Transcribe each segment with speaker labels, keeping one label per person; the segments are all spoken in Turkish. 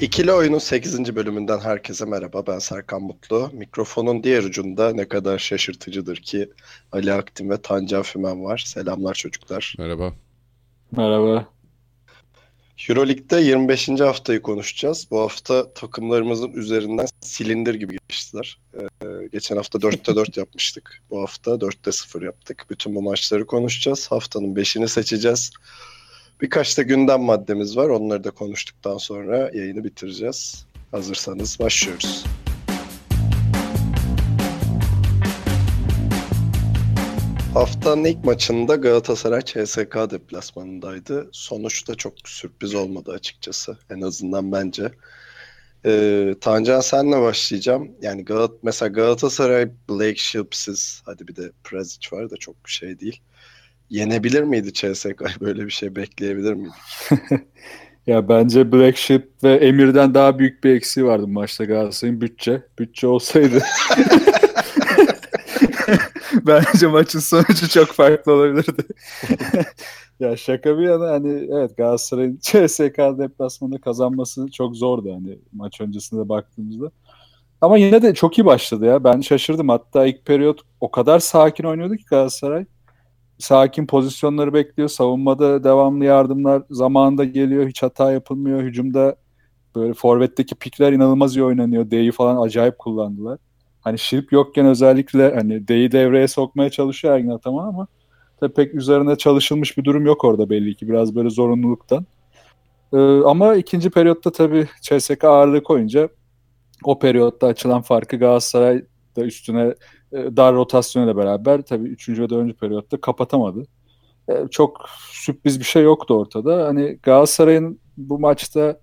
Speaker 1: İkili Oyun'un 8. bölümünden herkese merhaba. Ben Serkan Mutlu. Mikrofonun diğer ucunda ne kadar şaşırtıcıdır ki Ali Aktin ve Tancan Fümen var. Selamlar çocuklar.
Speaker 2: Merhaba.
Speaker 3: Merhaba.
Speaker 1: Euroleague'de 25. haftayı konuşacağız. Bu hafta takımlarımızın üzerinden silindir gibi geçtiler. Ee, geçen hafta 4'te 4 yapmıştık. Bu hafta 4'te 0 yaptık. Bütün bu maçları konuşacağız. Haftanın 5'ini seçeceğiz. Birkaç da gündem maddemiz var. Onları da konuştuktan sonra yayını bitireceğiz. Hazırsanız başlıyoruz. Haftanın ilk maçında Galatasaray CSK deplasmanındaydı. Sonuç da çok sürpriz olmadı açıkçası. En azından bence. Ee, Tancan senle başlayacağım. Yani Galat mesela Galatasaray Blake Ships'siz hadi bir de Prezic var da çok bir şey değil. Yenebilir miydi CSK? Böyle bir şey bekleyebilir miydik?
Speaker 3: Ya bence Black Sheep ve Emir'den daha büyük bir eksiği vardı maçta Galatasaray'ın bütçe. Bütçe olsaydı bence maçın sonucu çok farklı olabilirdi. ya şaka bir yana hani evet Galatasaray'ın CSK deplasmanında kazanması çok zordu hani maç öncesinde baktığımızda. Ama yine de çok iyi başladı ya. Ben şaşırdım. Hatta ilk periyot o kadar sakin oynuyordu ki Galatasaray. Sakin pozisyonları bekliyor. Savunmada devamlı yardımlar zamanında geliyor. Hiç hata yapılmıyor. Hücumda böyle forvetteki pikler inanılmaz iyi oynanıyor. D'yi falan acayip kullandılar. Hani Şirp yokken özellikle hani D'yi devreye sokmaya çalışıyor Ergin Ataman ama tabii pek üzerine çalışılmış bir durum yok orada belli ki. Biraz böyle zorunluluktan. Ee, ama ikinci periyotta tabii CSK ağırlığı koyunca o periyotta açılan farkı Galatasaray da üstüne dar rotasyonuyla beraber tabii 3. ve 4. periyotta kapatamadı. E, çok sürpriz bir şey yoktu ortada. Hani Galatasaray'ın bu maçta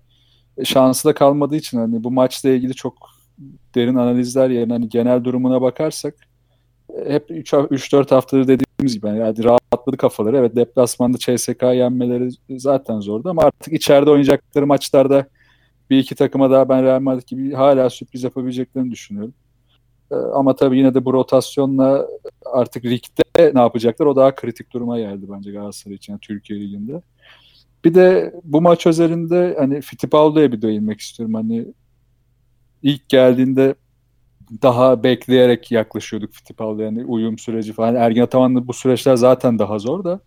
Speaker 3: şansı da kalmadığı için hani bu maçla ilgili çok derin analizler yerine hani genel durumuna bakarsak e, hep 3-4 haftadır dediğimiz gibi yani rahatladı kafaları. Evet deplasmanda CSK yenmeleri zaten zordu ama artık içeride oynayacakları maçlarda bir iki takıma daha ben Real Madrid gibi hala sürpriz yapabileceklerini düşünüyorum. Ama tabii yine de bu rotasyonla artık ligde ne yapacaklar o daha kritik duruma geldi bence Galatasaray için yani Türkiye Ligi'nde. Bir de bu maç özelinde hani Fittipaldi'ye bir değinmek istiyorum. Hani ilk geldiğinde daha bekleyerek yaklaşıyorduk Fittipaldi yani uyum süreci falan. Ergin Ataman'la bu süreçler zaten daha zor da.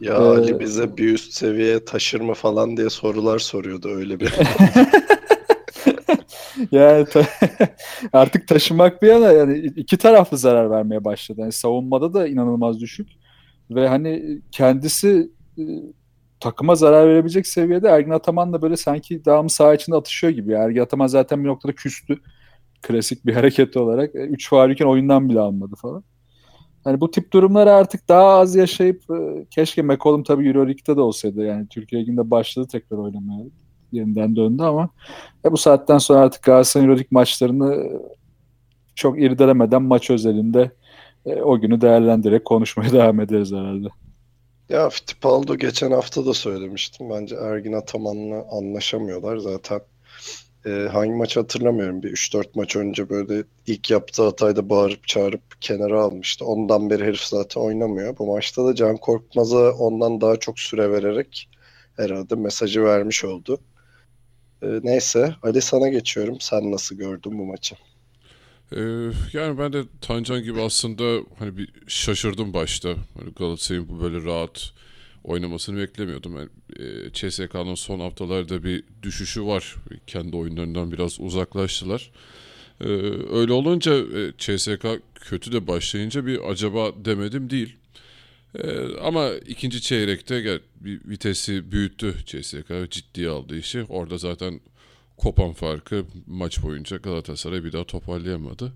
Speaker 1: Ya ee, Ali bize bir üst seviyeye taşır mı falan diye sorular soruyordu öyle bir.
Speaker 3: yani ta- artık taşımak bir yana yani iki taraflı zarar vermeye başladı. Yani savunmada da inanılmaz düşük ve hani kendisi e, takıma zarar verebilecek seviyede Ergin Ataman da böyle sanki daha mı saha içinde atışıyor gibi. Ergin Ataman zaten bir noktada küstü. Klasik bir hareket olarak. 3 faaliken oyundan bile almadı falan. Hani bu tip durumları artık daha az yaşayıp e, keşke McCollum tabii Euroleague'de de olsaydı. Yani Türkiye Ligi'nde başladı tekrar oynamaya yeniden döndü ama e, bu saatten sonra artık Galatasaray Euroleague maçlarını çok irdelemeden maç özelinde e, o günü değerlendirerek konuşmaya devam ederiz herhalde.
Speaker 1: Ya Fittipaldo geçen hafta da söylemiştim. Bence Ergin Ataman'la anlaşamıyorlar. Zaten e, hangi maç hatırlamıyorum. Bir 3-4 maç önce böyle ilk yaptığı hatayda bağırıp çağırıp kenara almıştı. Ondan beri herif zaten oynamıyor. Bu maçta da Can Korkmaz'a ondan daha çok süre vererek herhalde mesajı vermiş oldu. E, neyse Ali sana geçiyorum. Sen nasıl gördün bu maçı?
Speaker 2: Ee, yani ben de Tancan gibi aslında hani bir şaşırdım başta. Hani Galatasaray'ın bu böyle rahat oynamasını beklemiyordum. Yani, e, CSK'nın son haftalarda bir düşüşü var. Kendi oyunlarından biraz uzaklaştılar. Ee, öyle olunca e, CSK kötü de başlayınca bir acaba demedim değil. Ee, ama ikinci çeyrekte gel, bir vitesi büyüttü CSK. Ciddiye aldı işi. Orada zaten kopan farkı maç boyunca Galatasaray bir daha toparlayamadı.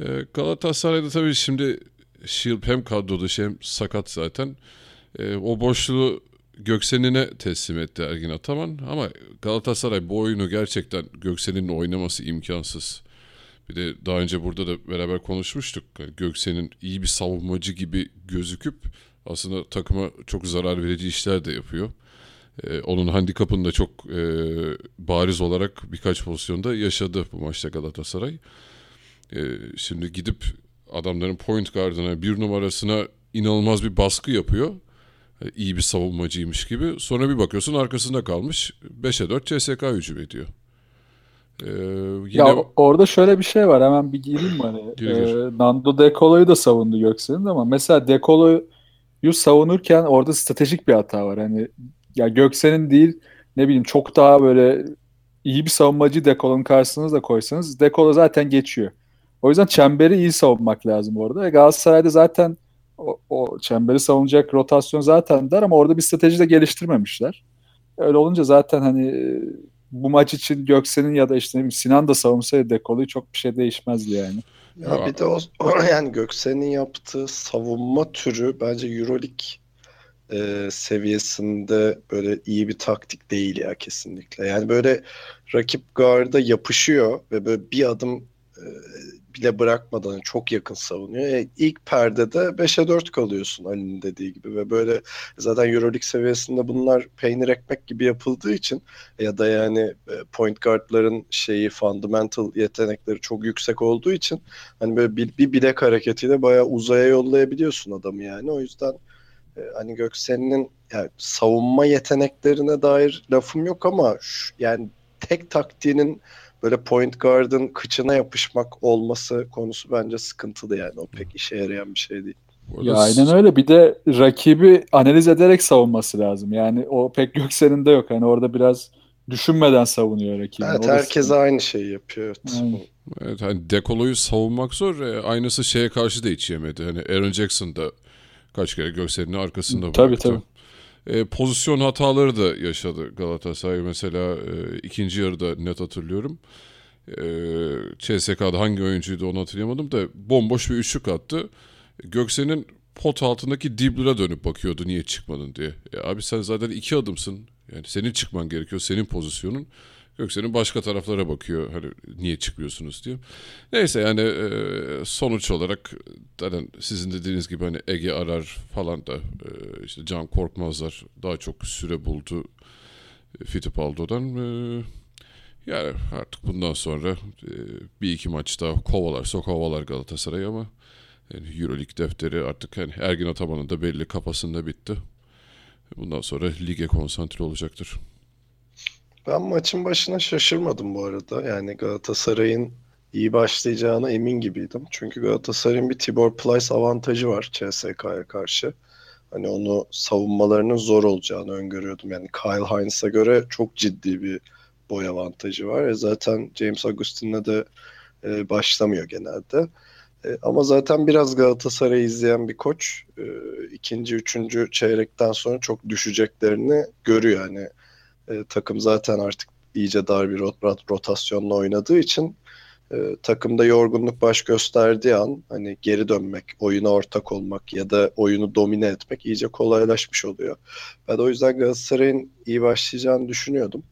Speaker 2: Ee, Galatasaray'da tabii şimdi Shield hem kadro dışı hem sakat zaten. Ee, o boşluğu Göksen'ine teslim etti Ergin Ataman ama Galatasaray bu oyunu gerçekten Göksen'in oynaması imkansız. Bir de daha önce burada da beraber konuşmuştuk. Yani Göksen'in iyi bir savunmacı gibi gözüküp aslında takıma çok zarar verici işler de yapıyor. Ee, onun handikapını da çok e, bariz olarak birkaç pozisyonda yaşadı bu maçta Galatasaray. Ee, şimdi gidip adamların point guardına bir numarasına inanılmaz bir baskı yapıyor. Ee, iyi bir savunmacıymış gibi. Sonra bir bakıyorsun arkasında kalmış. 5'e 4 CSK hücum ediyor. Ee, yine
Speaker 3: Ya orada şöyle bir şey var hemen bir gireyim mi hani
Speaker 2: Gir, gir.
Speaker 3: Ee, Nando De Colo'yu da savundu Göksel'in ama mesela De Colo'yu savunurken orada stratejik bir hata var hani ya Göksel'in değil ne bileyim çok daha böyle iyi bir savunmacı De Colo'nun karşısına da koysanız De Colo zaten geçiyor. O yüzden çemberi iyi savunmak lazım orada. E Galatasaray'da zaten o, o çemberi savunacak rotasyon zaten der ama orada bir strateji de geliştirmemişler. Öyle olunca zaten hani e, bu maç için Göksel'in ya da işte Sinan da savunsaydı Dekolo'yu çok bir şey değişmezdi yani.
Speaker 1: Ya
Speaker 2: Ya-
Speaker 1: bir de o yani Göksel'in yaptığı savunma türü bence EuroLeague e, seviyesinde böyle iyi bir taktik değil ya kesinlikle. Yani böyle rakip garda yapışıyor ve böyle bir adım e, bile bırakmadan çok yakın savunuyor. E, ilk perdede 5'e 4 kalıyorsun Ali'nin dediği gibi ve böyle zaten EuroLeague seviyesinde bunlar peynir ekmek gibi yapıldığı için ya da yani e, point guardların şeyi fundamental yetenekleri çok yüksek olduğu için hani böyle bir, bir bilek hareketiyle bayağı uzaya yollayabiliyorsun adamı yani. O yüzden e, hani Göksel'in yani savunma yeteneklerine dair lafım yok ama şu- yani tek taktiğinin böyle point guard'ın kıçına yapışmak olması konusu bence sıkıntılı yani. O pek işe yarayan bir şey değil.
Speaker 2: bu arada
Speaker 3: Ya aynen öyle. Bir de rakibi analiz ederek savunması lazım. Yani o pek Göksel'in de yok. Hani orada biraz düşünmeden savunuyor rakibi.
Speaker 1: Evet
Speaker 3: O da
Speaker 1: herkes
Speaker 3: sıkıntı.
Speaker 1: aynı şeyi yapıyor. Evet.
Speaker 3: Aynen.
Speaker 2: Evet hani Dekolo'yu savunmak zor. E, aynısı şeye karşı da hiç yemedi. Hani Aaron Jackson da kaç kere Göksel'in arkasında
Speaker 3: Tabii,
Speaker 2: bıraktı.
Speaker 3: tabii.
Speaker 2: E, pozisyon hataları da yaşadı Galatasaray. Mesela e, ikinci yarıda net hatırlıyorum. E, CSK'da hangi oyuncuydu onu hatırlayamadım da bomboş bir üçlük attı. Göksel'in pot altındaki Dibbler'a dönüp bakıyordu niye çıkmadın diye. E, abi sen zaten iki adımsın. Yani senin çıkman gerekiyor. Senin pozisyonun. Göksel'in başka taraflara bakıyor. Hani niye çıkmıyorsunuz diye. Neyse yani e, sonuç olarak zaten sizin dediğiniz gibi hani Ege Arar falan da e, işte Can Korkmazlar daha çok süre buldu e, Fittipaldo'dan. E, yani artık bundan sonra bir iki maç daha kovalarsa kovalar Galatasaray ama yani Euroleague defteri artık hani Ergin Ataman'ın da belli kafasında bitti. Bundan sonra lige konsantre olacaktır.
Speaker 1: Ben maçın başına şaşırmadım bu arada. Yani Galatasaray'ın iyi başlayacağına emin gibiydim. Çünkü Galatasaray'ın bir Tibor Plyce avantajı var CSK'ya karşı. Hani onu savunmalarının zor olacağını öngörüyordum. Yani Kyle Hines'a göre çok ciddi bir boy avantajı var. E zaten James Agustin'le de e, başlamıyor genelde. E, ama zaten biraz Galatasaray'ı izleyen bir koç e, ikinci, üçüncü çeyrekten sonra çok düşeceklerini görüyor. Hani e, takım zaten artık iyice dar bir rot- rotasyonla oynadığı için e, takımda yorgunluk baş gösterdiği an hani geri dönmek, oyuna ortak olmak ya da oyunu domine etmek iyice kolaylaşmış oluyor. Ben o yüzden Galatasaray'ın iyi başlayacağını düşünüyordum.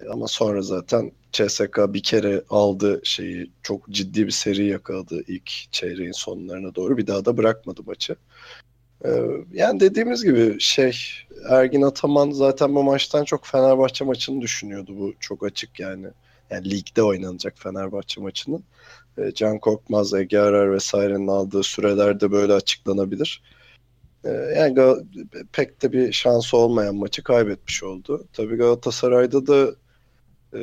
Speaker 1: E, ama sonra zaten CSK bir kere aldı şeyi çok ciddi bir seri yakaladı ilk çeyreğin sonlarına doğru. Bir daha da bırakmadı maçı. Ee, yani dediğimiz gibi şey Ergin Ataman zaten bu maçtan çok Fenerbahçe maçını düşünüyordu. Bu çok açık yani. Yani ligde oynanacak Fenerbahçe maçının. Ee, Can Korkmaz, Ege Arar vesairenin aldığı sürelerde böyle açıklanabilir. Ee, yani pek de bir şansı olmayan maçı kaybetmiş oldu. Tabii Galatasaray'da da e,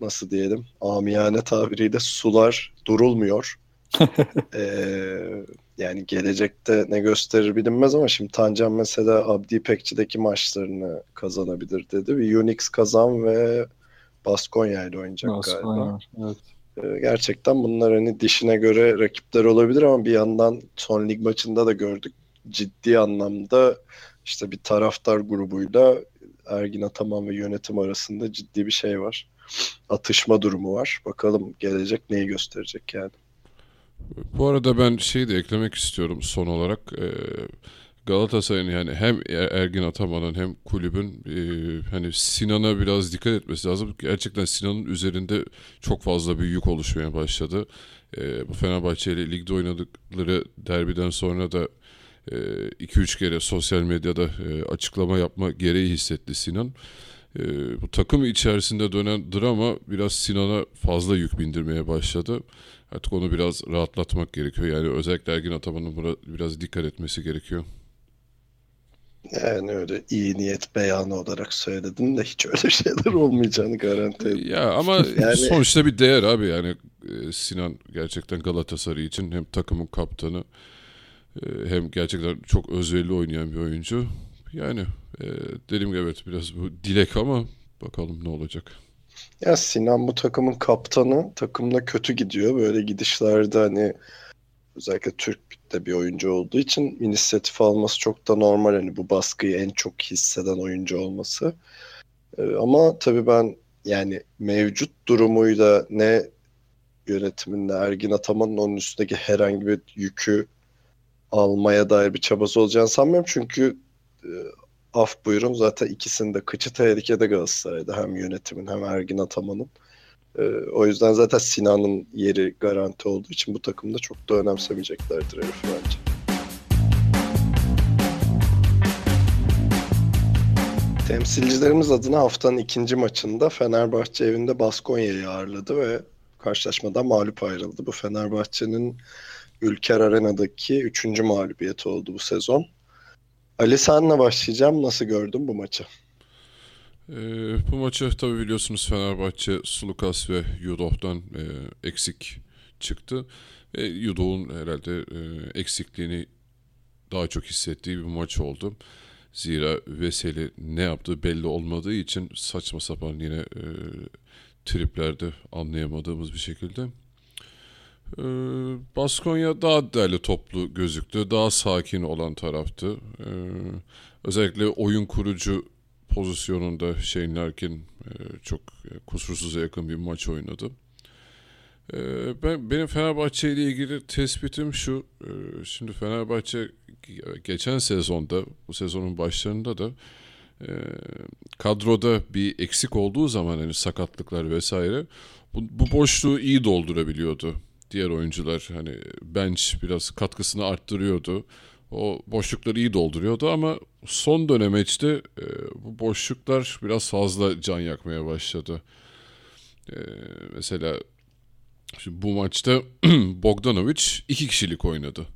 Speaker 1: nasıl diyelim amiyane tabiriyle sular durulmuyor. Ee, yani gelecekte ne gösterir bilinmez ama şimdi Tancan mesela Abdi İpekçi'deki maçlarını kazanabilir dedi. Bir Unix kazan ve Baskonya ile oynayacak
Speaker 3: Baskonya
Speaker 1: galiba.
Speaker 3: Evet.
Speaker 1: Ee, gerçekten bunlar hani dişine göre rakipler olabilir ama bir yandan son lig maçında da gördük. Ciddi anlamda işte bir taraftar grubuyla Ergin Ataman ve yönetim arasında ciddi bir şey var. Atışma durumu var. Bakalım gelecek neyi gösterecek yani.
Speaker 2: Bu arada ben şeyi de eklemek istiyorum son olarak. Ee, Galatasaray'ın yani hem Er- Ergin Ataman'ın hem kulübün e, hani Sinan'a biraz dikkat etmesi lazım. Gerçekten Sinan'ın üzerinde çok fazla bir yük oluşmaya başladı. E, bu Fenerbahçe ile ligde oynadıkları derbiden sonra da 2-3 kere sosyal medyada e, açıklama yapma gereği hissetti Sinan. E, bu takım içerisinde dönen drama biraz Sinan'a fazla yük bindirmeye başladı. Artık onu biraz rahatlatmak gerekiyor. Yani özellikle Ergin Ataman'ın buna biraz dikkat etmesi gerekiyor.
Speaker 1: Yani öyle iyi niyet beyanı olarak söyledim de hiç öyle şeyler olmayacağını garanti ediyorum.
Speaker 2: Ya ama
Speaker 1: Yani-
Speaker 2: sonuçta bir değer abi yani e, Sinan gerçekten Galatasaray için hem takımın kaptanı e, hem gerçekten çok özverili oynayan bir oyuncu. Yani e, dediğim gibi evet biraz bu dilek ama bakalım ne olacak.
Speaker 1: Ya Sinan bu takımın kaptanı. Takımda kötü gidiyor. Böyle gidişlerde hani özellikle Türk de bir oyuncu olduğu için inisiyatif alması çok da normal. Hani bu baskıyı en çok hisseden oyuncu olması. Ee, ama tabii ben yani mevcut durumuyla ne yönetimin ne Ergin Ataman'ın onun üstündeki herhangi bir yükü almaya dair bir çabası olacağını sanmıyorum. Çünkü e, af buyurun zaten ikisinin kıçı tehlikede Galatasaray'da hem yönetimin hem Ergin Ataman'ın. Ee, o yüzden zaten Sinan'ın yeri garanti olduğu için bu takımda çok da önemsemeyeceklerdir herif bence. Temsilcilerimiz adına haftanın ikinci maçında Fenerbahçe evinde Baskonya'yı ağırladı ve karşılaşmadan mağlup ayrıldı. Bu Fenerbahçe'nin Ülker Arena'daki üçüncü mağlubiyeti oldu bu sezon. Ali senle başlayacağım. Nasıl gördün bu maçı?
Speaker 2: E, bu maçı tabii biliyorsunuz Fenerbahçe Sulukas ve Yudov'dan e, eksik çıktı. E, Yudov'un herhalde e, eksikliğini daha çok hissettiği bir maç oldu. Zira Veseli ne yaptığı belli olmadığı için saçma sapan yine e, triplerde anlayamadığımız bir şekilde. E, Baskonya daha değerli toplu gözüktü. Daha sakin olan taraftı. E, özellikle oyun kurucu pozisyonunda Shane Larkin e, çok e, kusursuza yakın bir maç oynadı. E, ben benim Fenerbahçe ile ilgili tespitim şu. e, Şimdi Fenerbahçe geçen sezonda, bu sezonun başlarında da e, kadroda bir eksik olduğu zaman hani sakatlıklar vesaire bu, bu boşluğu iyi doldurabiliyordu. Diğer oyuncular hani bench biraz katkısını arttırıyordu. O boşlukları iyi dolduruyordu ama son dönemeçte e, bu boşluklar biraz fazla can yakmaya başladı. E, mesela şimdi bu maçta Bogdanovic iki kişilik oynadı.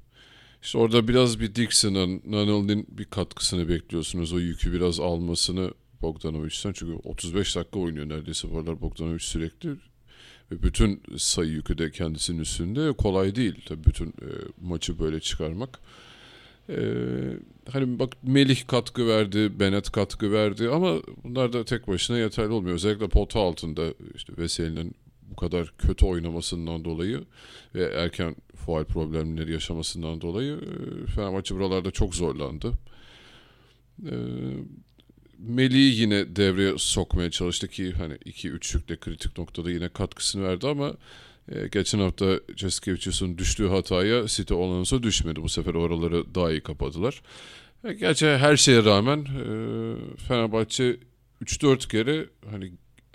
Speaker 2: İşte orada biraz bir Dixon'ın, Nanel'in bir katkısını bekliyorsunuz. O yükü biraz almasını Bogdanovic'ten. Çünkü 35 dakika oynuyor neredeyse bu aralar Bogdanovic sürekli. Ve bütün sayı yükü de kendisinin üstünde. Kolay değil tabii bütün e, maçı böyle çıkarmak. E, hani bak Melih katkı verdi, Benet katkı verdi ama bunlar da tek başına yeterli olmuyor. Özellikle pota altında işte Veseli'nin bu kadar kötü oynamasından dolayı ve erken faal problemleri yaşamasından dolayı e, Fenerbahçe buralarda çok zorlandı. E, Melih'i yine devreye sokmaya çalıştı ki hani 2-3'lükle kritik noktada yine katkısını verdi ama e, geçen hafta Ceskevicius'un düştüğü hataya City Olanos'a düşmedi. Bu sefer oraları daha iyi kapadılar. E, gerçi her şeye rağmen e, Fenerbahçe 3-4 kere hani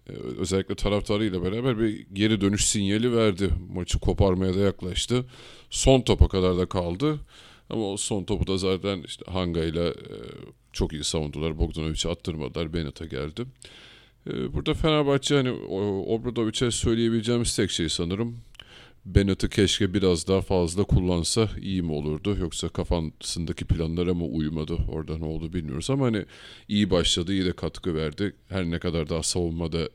Speaker 2: e, özellikle taraftarıyla beraber bir geri dönüş sinyali verdi. Maçı koparmaya da yaklaştı. Son topa kadar da kaldı. Ama o son topu da zaten işte Hanga ile e, çok iyi savundular. Bogdanovic'i attırmadılar. Benet'e geldi. E, burada Fenerbahçe hani Obradovic'e söyleyebileceğimiz tek şey sanırım. Bennett'i keşke biraz daha fazla kullansa iyi mi olurdu? Yoksa kafasındaki planlara mı uymadı? Orada ne oldu bilmiyoruz ama hani iyi başladı, iyi de katkı verdi. Her ne kadar daha savunmada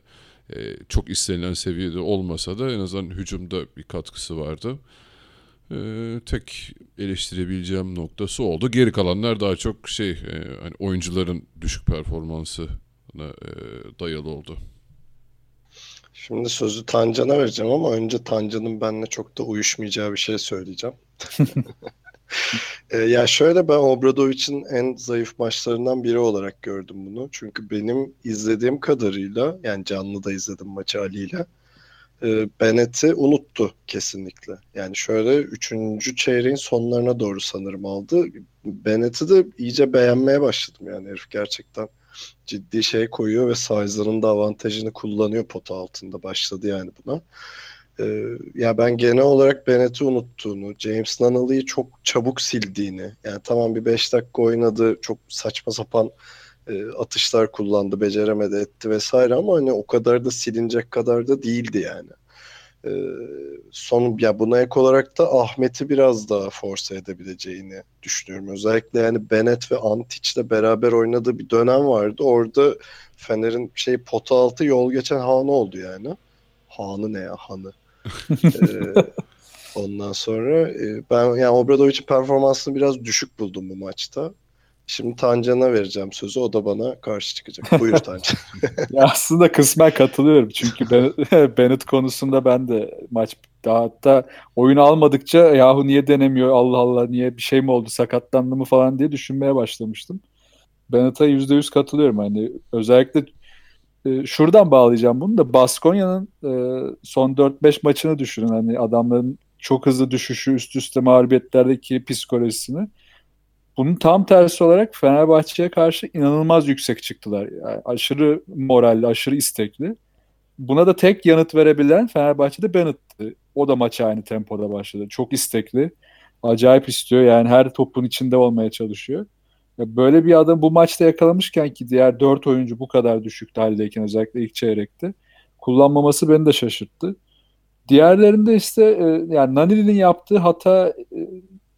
Speaker 2: e, çok istenilen seviyede olmasa da en azından hücumda bir katkısı vardı. E, tek eleştirebileceğim noktası oldu. Geri kalanlar daha çok şey e, hani oyuncuların düşük performansına e, dayalı oldu.
Speaker 1: Şimdi sözü Tancan'a vereceğim ama önce Tancan'ın benimle çok da uyuşmayacağı bir şey söyleyeceğim. E, ya şöyle ben Obradovic'in en zayıf maçlarından biri olarak gördüm bunu. Çünkü benim izlediğim kadarıyla yani canlı da izledim maçı Ali ile. E, Bennett'i unuttu kesinlikle. Yani şöyle üçüncü çeyreğin sonlarına doğru sanırım aldı. Bennett'i de iyice beğenmeye başladım yani herif gerçekten ciddi şey koyuyor ve size'ının da avantajını kullanıyor pota altında başladı yani buna. Ee, ya ben genel olarak Bennett'i unuttuğunu, James Nunnally'i çok çabuk sildiğini, yani tamam bir 5 dakika oynadı, çok saçma sapan e, atışlar kullandı, beceremedi, etti vesaire ama hani o kadar da silinecek kadar da değildi yani. Ee, son ya buna ek olarak da Ahmet'i biraz daha force edebileceğini düşünüyorum. Özellikle yani Bennett ve Antic'le beraber oynadığı bir dönem vardı. Orada Fener'in şey pota altı yol geçen hanı oldu yani. Hanı ne ya hanı. ee, ondan sonra e, ben yani Obradovic'in performansını biraz düşük buldum bu maçta. Şimdi Tancan'a vereceğim sözü. O da bana karşı çıkacak. Buyur Tancan.
Speaker 3: ya aslında kısmen katılıyorum. Çünkü Bennett konusunda ben de maç daha hatta oyunu almadıkça yahu niye denemiyor Allah Allah niye bir şey mi oldu sakatlandı mı falan diye düşünmeye başlamıştım. Bennett'a %100 katılıyorum. Hani özellikle e, şuradan bağlayacağım bunu da Baskonya'nın e, son 4-5 maçını düşünün. Hani adamların çok hızlı düşüşü üst üste mağlubiyetlerdeki psikolojisini. Bunun tam tersi olarak Fenerbahçe'ye karşı inanılmaz yüksek çıktılar. Yani aşırı moralli, aşırı istekli. Buna da tek yanıt verebilen Fenerbahçe'de Bennett'ti. O da maça aynı tempoda başladı. Çok istekli. Acayip istiyor. Yani her topun içinde olmaya çalışıyor. Böyle bir adam bu maçta yakalamışken ki diğer dört oyuncu bu kadar düşük haldeyken özellikle ilk çeyrekte kullanmaması beni de şaşırttı. Diğerlerinde işte e, yani Nanili'nin yaptığı hata e,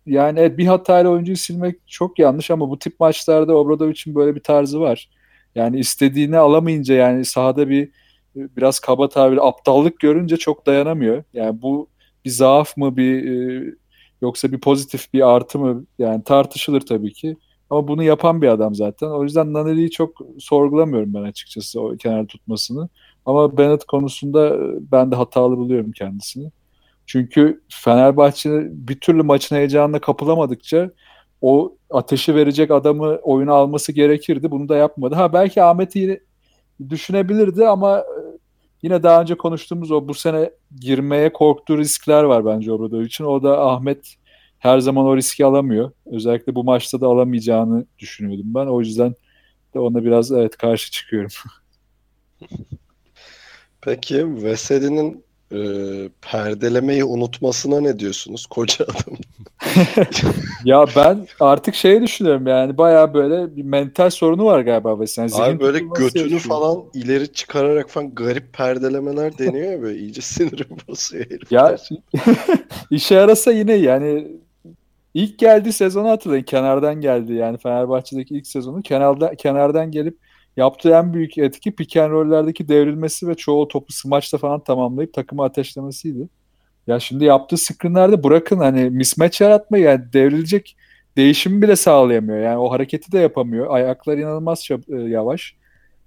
Speaker 3: yani evet bir hatayla oyuncuyu silmek çok yanlış ama bu tip maçlarda Obradovic'in böyle bir tarzı var. Yani istediğini alamayınca yani sahada bir biraz kaba tabir aptallık görünce çok dayanamıyor. Yani bu bir zaaf mı bir e, yoksa bir pozitif bir artı mı yani tartışılır tabii ki. Ama bunu yapan bir adam zaten. O yüzden Naneli'yi çok sorgulamıyorum ben açıkçası o kenar tutmasını. Ama Bennett konusunda e, ben de hatalı buluyorum kendisini. Çünkü Fenerbahçe bir türlü maçın heyecanına kapılamadıkça o ateşi verecek adamı oyuna alması gerekirdi. Bunu da yapmadı. Ha belki Ahmet'i düşünebilirdi ama e, yine daha önce konuştuğumuz o bu sene girmeye korktuğu riskler var bence orada için. O da Ahmet her zaman o riski alamıyor. Özellikle bu maçta da alamayacağını düşünüyordum ben. O yüzden de ona biraz evet karşı çıkıyorum.
Speaker 1: Peki Veseli'nin e, perdelemeyi unutmasına ne diyorsunuz koca adam?
Speaker 3: ya ben artık şey düşünüyorum yani baya böyle bir mental sorunu var galiba mesela.
Speaker 1: Zihin Abi böyle götünü falan ileri çıkararak falan garip perdelemeler deniyor ya böyle iyice sinirim basıyor herif.
Speaker 3: Ya işe yarasa yine yani ilk geldiği sezonu hatırlayın kenardan geldi yani Fenerbahçe'deki ilk sezonu kenarda, kenardan gelip yaptığı en büyük etki pick and roll'lerdeki devrilmesi ve çoğu topu smaçla falan tamamlayıp takımı ateşlemesiydi. Ya şimdi yaptığı screenlerde bırakın hani mismatch yaratmayı yani devrilecek değişimi bile sağlayamıyor. Yani o hareketi de yapamıyor. Ayaklar inanılmaz e, yavaş.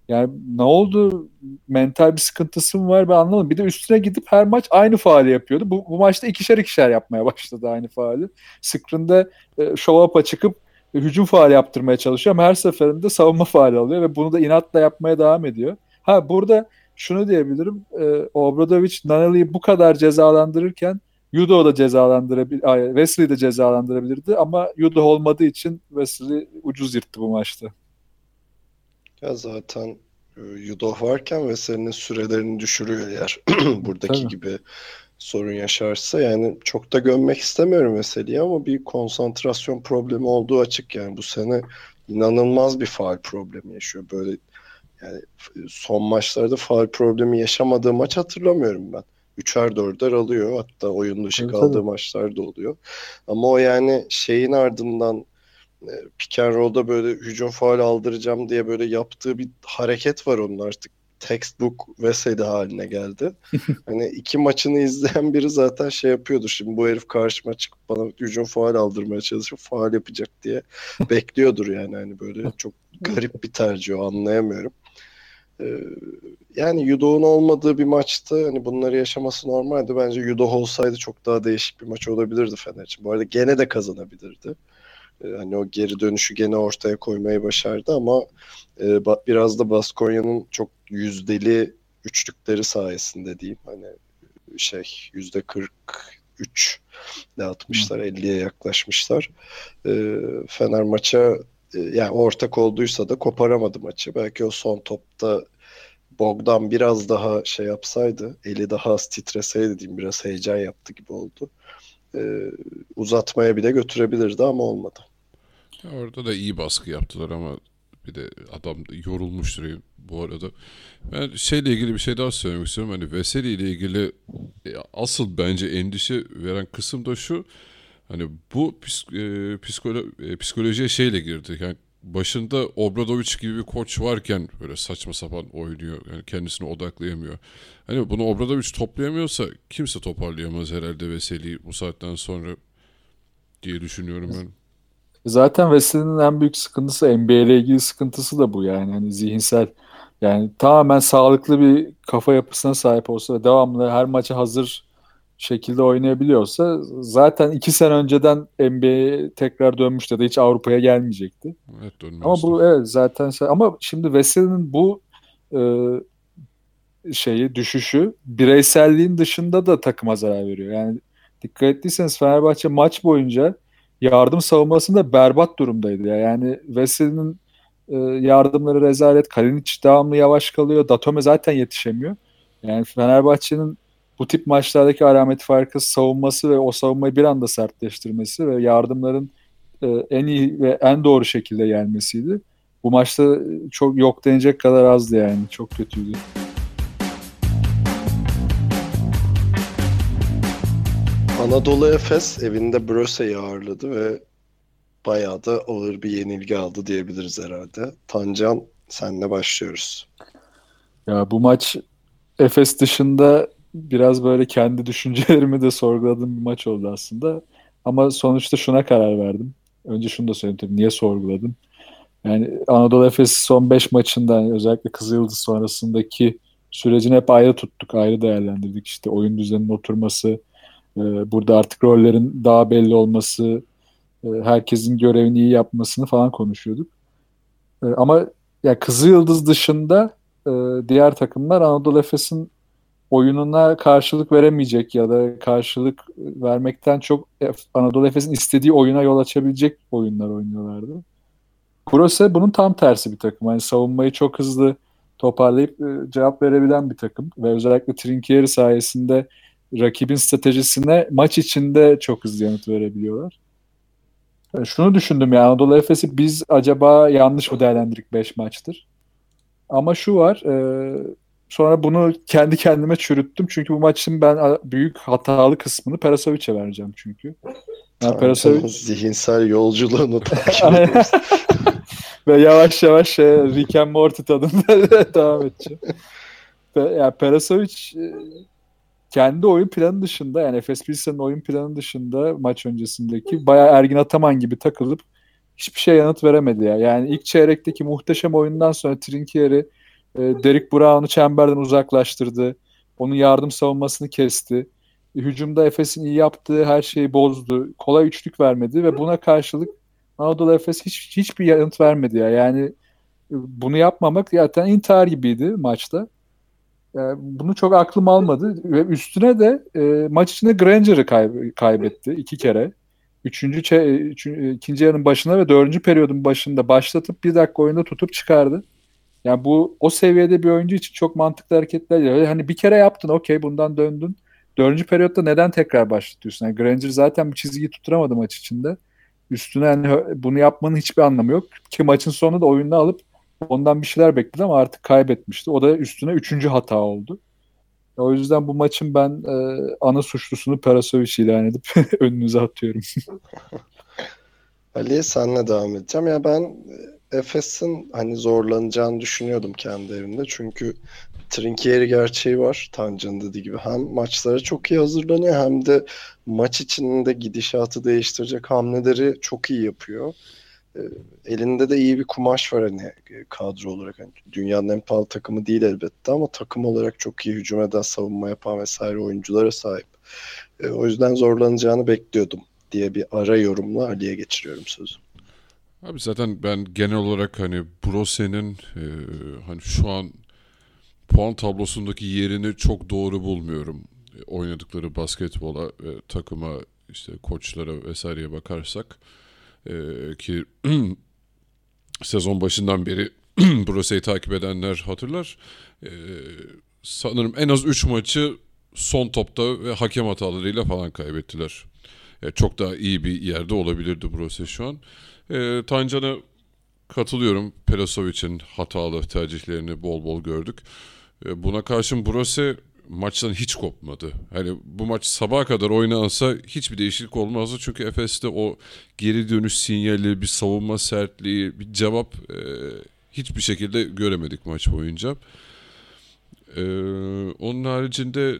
Speaker 3: Yani ne oldu? Mental bir sıkıntısı mı var ben anlamadım. Bir de üstüne gidip her maç aynı faali yapıyordu. Bu, bu maçta ikişer ikişer yapmaya başladı aynı faali. Screen'de e, show up'a çıkıp hücum faali yaptırmaya çalışıyor ama her seferinde savunma faali alıyor ve bunu da inatla yapmaya devam ediyor. Ha burada şunu diyebilirim. E, Obradovic Naneli'yi bu kadar cezalandırırken Yudo da cezalandırabilir, Wesley de cezalandırabilirdi ama Yudo olmadığı için Wesley ucuz yırttı bu maçta.
Speaker 1: Ya zaten e, Yudo varken Wesley'nin sürelerini düşürüyor eğer buradaki Tabii. gibi sorun yaşarsa yani çok da gömmek istemiyorum meseleyi ama bir konsantrasyon problemi olduğu açık yani bu sene inanılmaz bir faal problemi yaşıyor böyle yani son maçlarda faal problemi yaşamadığı maç hatırlamıyorum ben. Üçer dörder alıyor hatta oyun dışı evet, kaldığı tabii. maçlar da oluyor. Ama o yani şeyin ardından e, pick and roll'da böyle hücum faal aldıracağım diye böyle yaptığı bir hareket var onun artık textbook vesedi haline geldi. hani iki maçını izleyen biri zaten şey yapıyordu. Şimdi bu herif karşıma çıkıp bana hücum faal aldırmaya çalışıp faal yapacak diye bekliyordur yani. Hani böyle çok garip bir tercih o anlayamıyorum. Ee, yani Yudo'nun olmadığı bir maçta hani bunları yaşaması normaldi. Bence Yudo olsaydı çok daha değişik bir maç olabilirdi Fener için. Bu arada gene de kazanabilirdi. Ee, hani o geri dönüşü gene ortaya koymayı başardı ama e, biraz da Baskonya'nın çok yüzdeli üçlükleri sayesinde diyeyim. Hani şey yüzde 43 ile atmışlar 50'ye yaklaşmışlar. E, Fener maça e, yani ortak olduysa da koparamadı maçı. Belki o son topta Bogdan biraz daha şey yapsaydı, eli daha az titreseydi diyeyim, biraz heyecan yaptı gibi oldu. Ee, uzatmaya bile götürebilirdi ama olmadı.
Speaker 2: Orada da iyi baskı yaptılar ama bir de adam yorulmuştur bu arada. Ben şeyle ilgili bir şey daha söylemek istiyorum. Hani Veseli ile ilgili e, asıl bence endişe veren kısım da şu. Hani bu e, psikolo, e, psikolojiye şeyle girdi. Yani başında Obradoviç gibi bir koç varken böyle saçma sapan oynuyor. Yani kendisine odaklayamıyor. Hani bunu Obradoviç toplayamıyorsa kimse toparlayamaz herhalde Veseli'yi bu saatten sonra diye düşünüyorum ben.
Speaker 3: Zaten Veseli'nin en büyük sıkıntısı NBA ile ilgili sıkıntısı da bu yani. Hani zihinsel yani tamamen sağlıklı bir kafa yapısına sahip olsa ve devamlı her maça hazır şekilde oynayabiliyorsa zaten iki sene önceden NBA'ye tekrar dönmüştü da hiç Avrupa'ya gelmeyecekti.
Speaker 2: Evet
Speaker 3: Ama bu evet zaten şey, ama şimdi Veseli'nin bu e, şeyi düşüşü bireyselliğin dışında da takıma zarar veriyor. Yani dikkat ettiyseniz Fenerbahçe maç boyunca yardım savunmasında berbat durumdaydı. Ya. Yani Veseli'nin e, yardımları rezalet. Kalinic devamlı yavaş kalıyor. Datome zaten yetişemiyor. Yani Fenerbahçe'nin bu tip maçlardaki alamet farkı savunması ve o savunmayı bir anda sertleştirmesi ve yardımların e, en iyi ve en doğru şekilde gelmesiydi. Bu maçta çok yok denecek kadar azdı yani. Çok kötüydü.
Speaker 1: Anadolu Efes evinde Bröse'yi ağırladı ve bayağı da ağır bir yenilgi aldı diyebiliriz herhalde. Tancan senle başlıyoruz.
Speaker 3: Ya bu maç Efes dışında biraz böyle kendi düşüncelerimi de sorguladığım bir maç oldu aslında. Ama sonuçta şuna karar verdim. Önce şunu da söyleyeyim tabii. Niye sorguladım? Yani Anadolu Efes son 5 maçında özellikle Kızılyıldız sonrasındaki sürecini hep ayrı tuttuk. Ayrı değerlendirdik. İşte oyun düzeninin oturması, e, burada artık rollerin daha belli olması, e, herkesin görevini iyi yapmasını falan konuşuyorduk. E, ama ya Kızılyıldız dışında diğer takımlar Anadolu Efes'in oyununa karşılık veremeyecek ya da karşılık vermekten çok Anadolu Efes'in istediği oyuna yol açabilecek oyunlar oynuyorlardı. Kurose bunun tam tersi bir takım. Yani savunmayı çok hızlı toparlayıp e, cevap verebilen bir takım ve özellikle Trinkieri sayesinde rakibin stratejisine maç içinde çok hızlı yanıt verebiliyorlar. Yani şunu düşündüm ya Anadolu Efes'i biz acaba yanlış mı değerlendirdik 5 maçtır? Ama şu var, e, Sonra bunu kendi kendime çürüttüm. Çünkü bu maçın ben büyük hatalı kısmını Perasovic'e vereceğim çünkü.
Speaker 1: Yani Perasovic... Zihinsel yolculuğunu takip
Speaker 3: Ve yavaş yavaş şey, Rick and Morty tadında devam edeceğim. yani Perasovic e, kendi oyun planı dışında yani Efes Pilsen'in oyun planı dışında maç öncesindeki bayağı Ergin Ataman gibi takılıp hiçbir şey yanıt veremedi ya. Yani ilk çeyrekteki muhteşem oyundan sonra Trinkieri e, Derek Brown'u çemberden uzaklaştırdı. Onun yardım savunmasını kesti. Hücumda Efes'in iyi yaptığı her şeyi bozdu. Kolay üçlük vermedi ve buna karşılık Anadolu Efes hiç, hiçbir yanıt vermedi ya. Yani bunu yapmamak zaten intihar gibiydi maçta. Yani bunu çok aklım almadı ve üstüne de e, maç içinde Granger'ı kay- kaybetti iki kere. Üçüncü, çe- üçüncü, ikinci yarının başında ve dördüncü periyodun başında başlatıp bir dakika oyunda tutup çıkardı. Yani bu o seviyede bir oyuncu için çok mantıklı hareketler değil. Hani bir kere yaptın okey bundan döndün. Dördüncü periyotta neden tekrar başlatıyorsun? Yani Granger zaten bu çizgiyi tutturamadı maç içinde. Üstüne hani bunu yapmanın hiçbir anlamı yok. Ki maçın sonunda da oyunu alıp ondan bir şeyler bekledi ama artık kaybetmişti. O da üstüne üçüncü hata oldu. O yüzden bu maçın ben e, ana suçlusunu Perasovic ilan edip önünüze atıyorum.
Speaker 1: Ali senle devam edeceğim. Ya ben Efes'in hani zorlanacağını düşünüyordum kendi evimde. Çünkü Trinkieri gerçeği var. Tancan dediği gibi. Hem maçlara çok iyi hazırlanıyor hem de maç içinde gidişatı değiştirecek hamleleri çok iyi yapıyor. E, elinde de iyi bir kumaş var hani e, kadro olarak. Yani dünyanın en pahalı takımı değil elbette ama takım olarak çok iyi hücum eden, savunma yapan vesaire oyunculara sahip. E, o yüzden zorlanacağını bekliyordum diye bir ara yorumla Ali'ye geçiriyorum sözü.
Speaker 2: Abi zaten ben genel olarak hani Brose'nin e, hani şu an puan tablosundaki yerini çok doğru bulmuyorum. E, oynadıkları basketbola ve takıma işte koçlara vesaireye bakarsak e, ki sezon başından beri Brosa'yı takip edenler hatırlar. E, sanırım en az 3 maçı son topta ve hakem hatalarıyla falan kaybettiler. E, çok daha iyi bir yerde olabilirdi Brose şu an. E, Tancan'a katılıyorum. Perasovic'in hatalı tercihlerini bol bol gördük. E, buna karşın Brose maçtan hiç kopmadı. Hani bu maç sabaha kadar oynansa hiçbir değişiklik olmazdı. Çünkü Efes'te o geri dönüş sinyali, bir savunma sertliği, bir cevap e, hiçbir şekilde göremedik maç boyunca. E, onun haricinde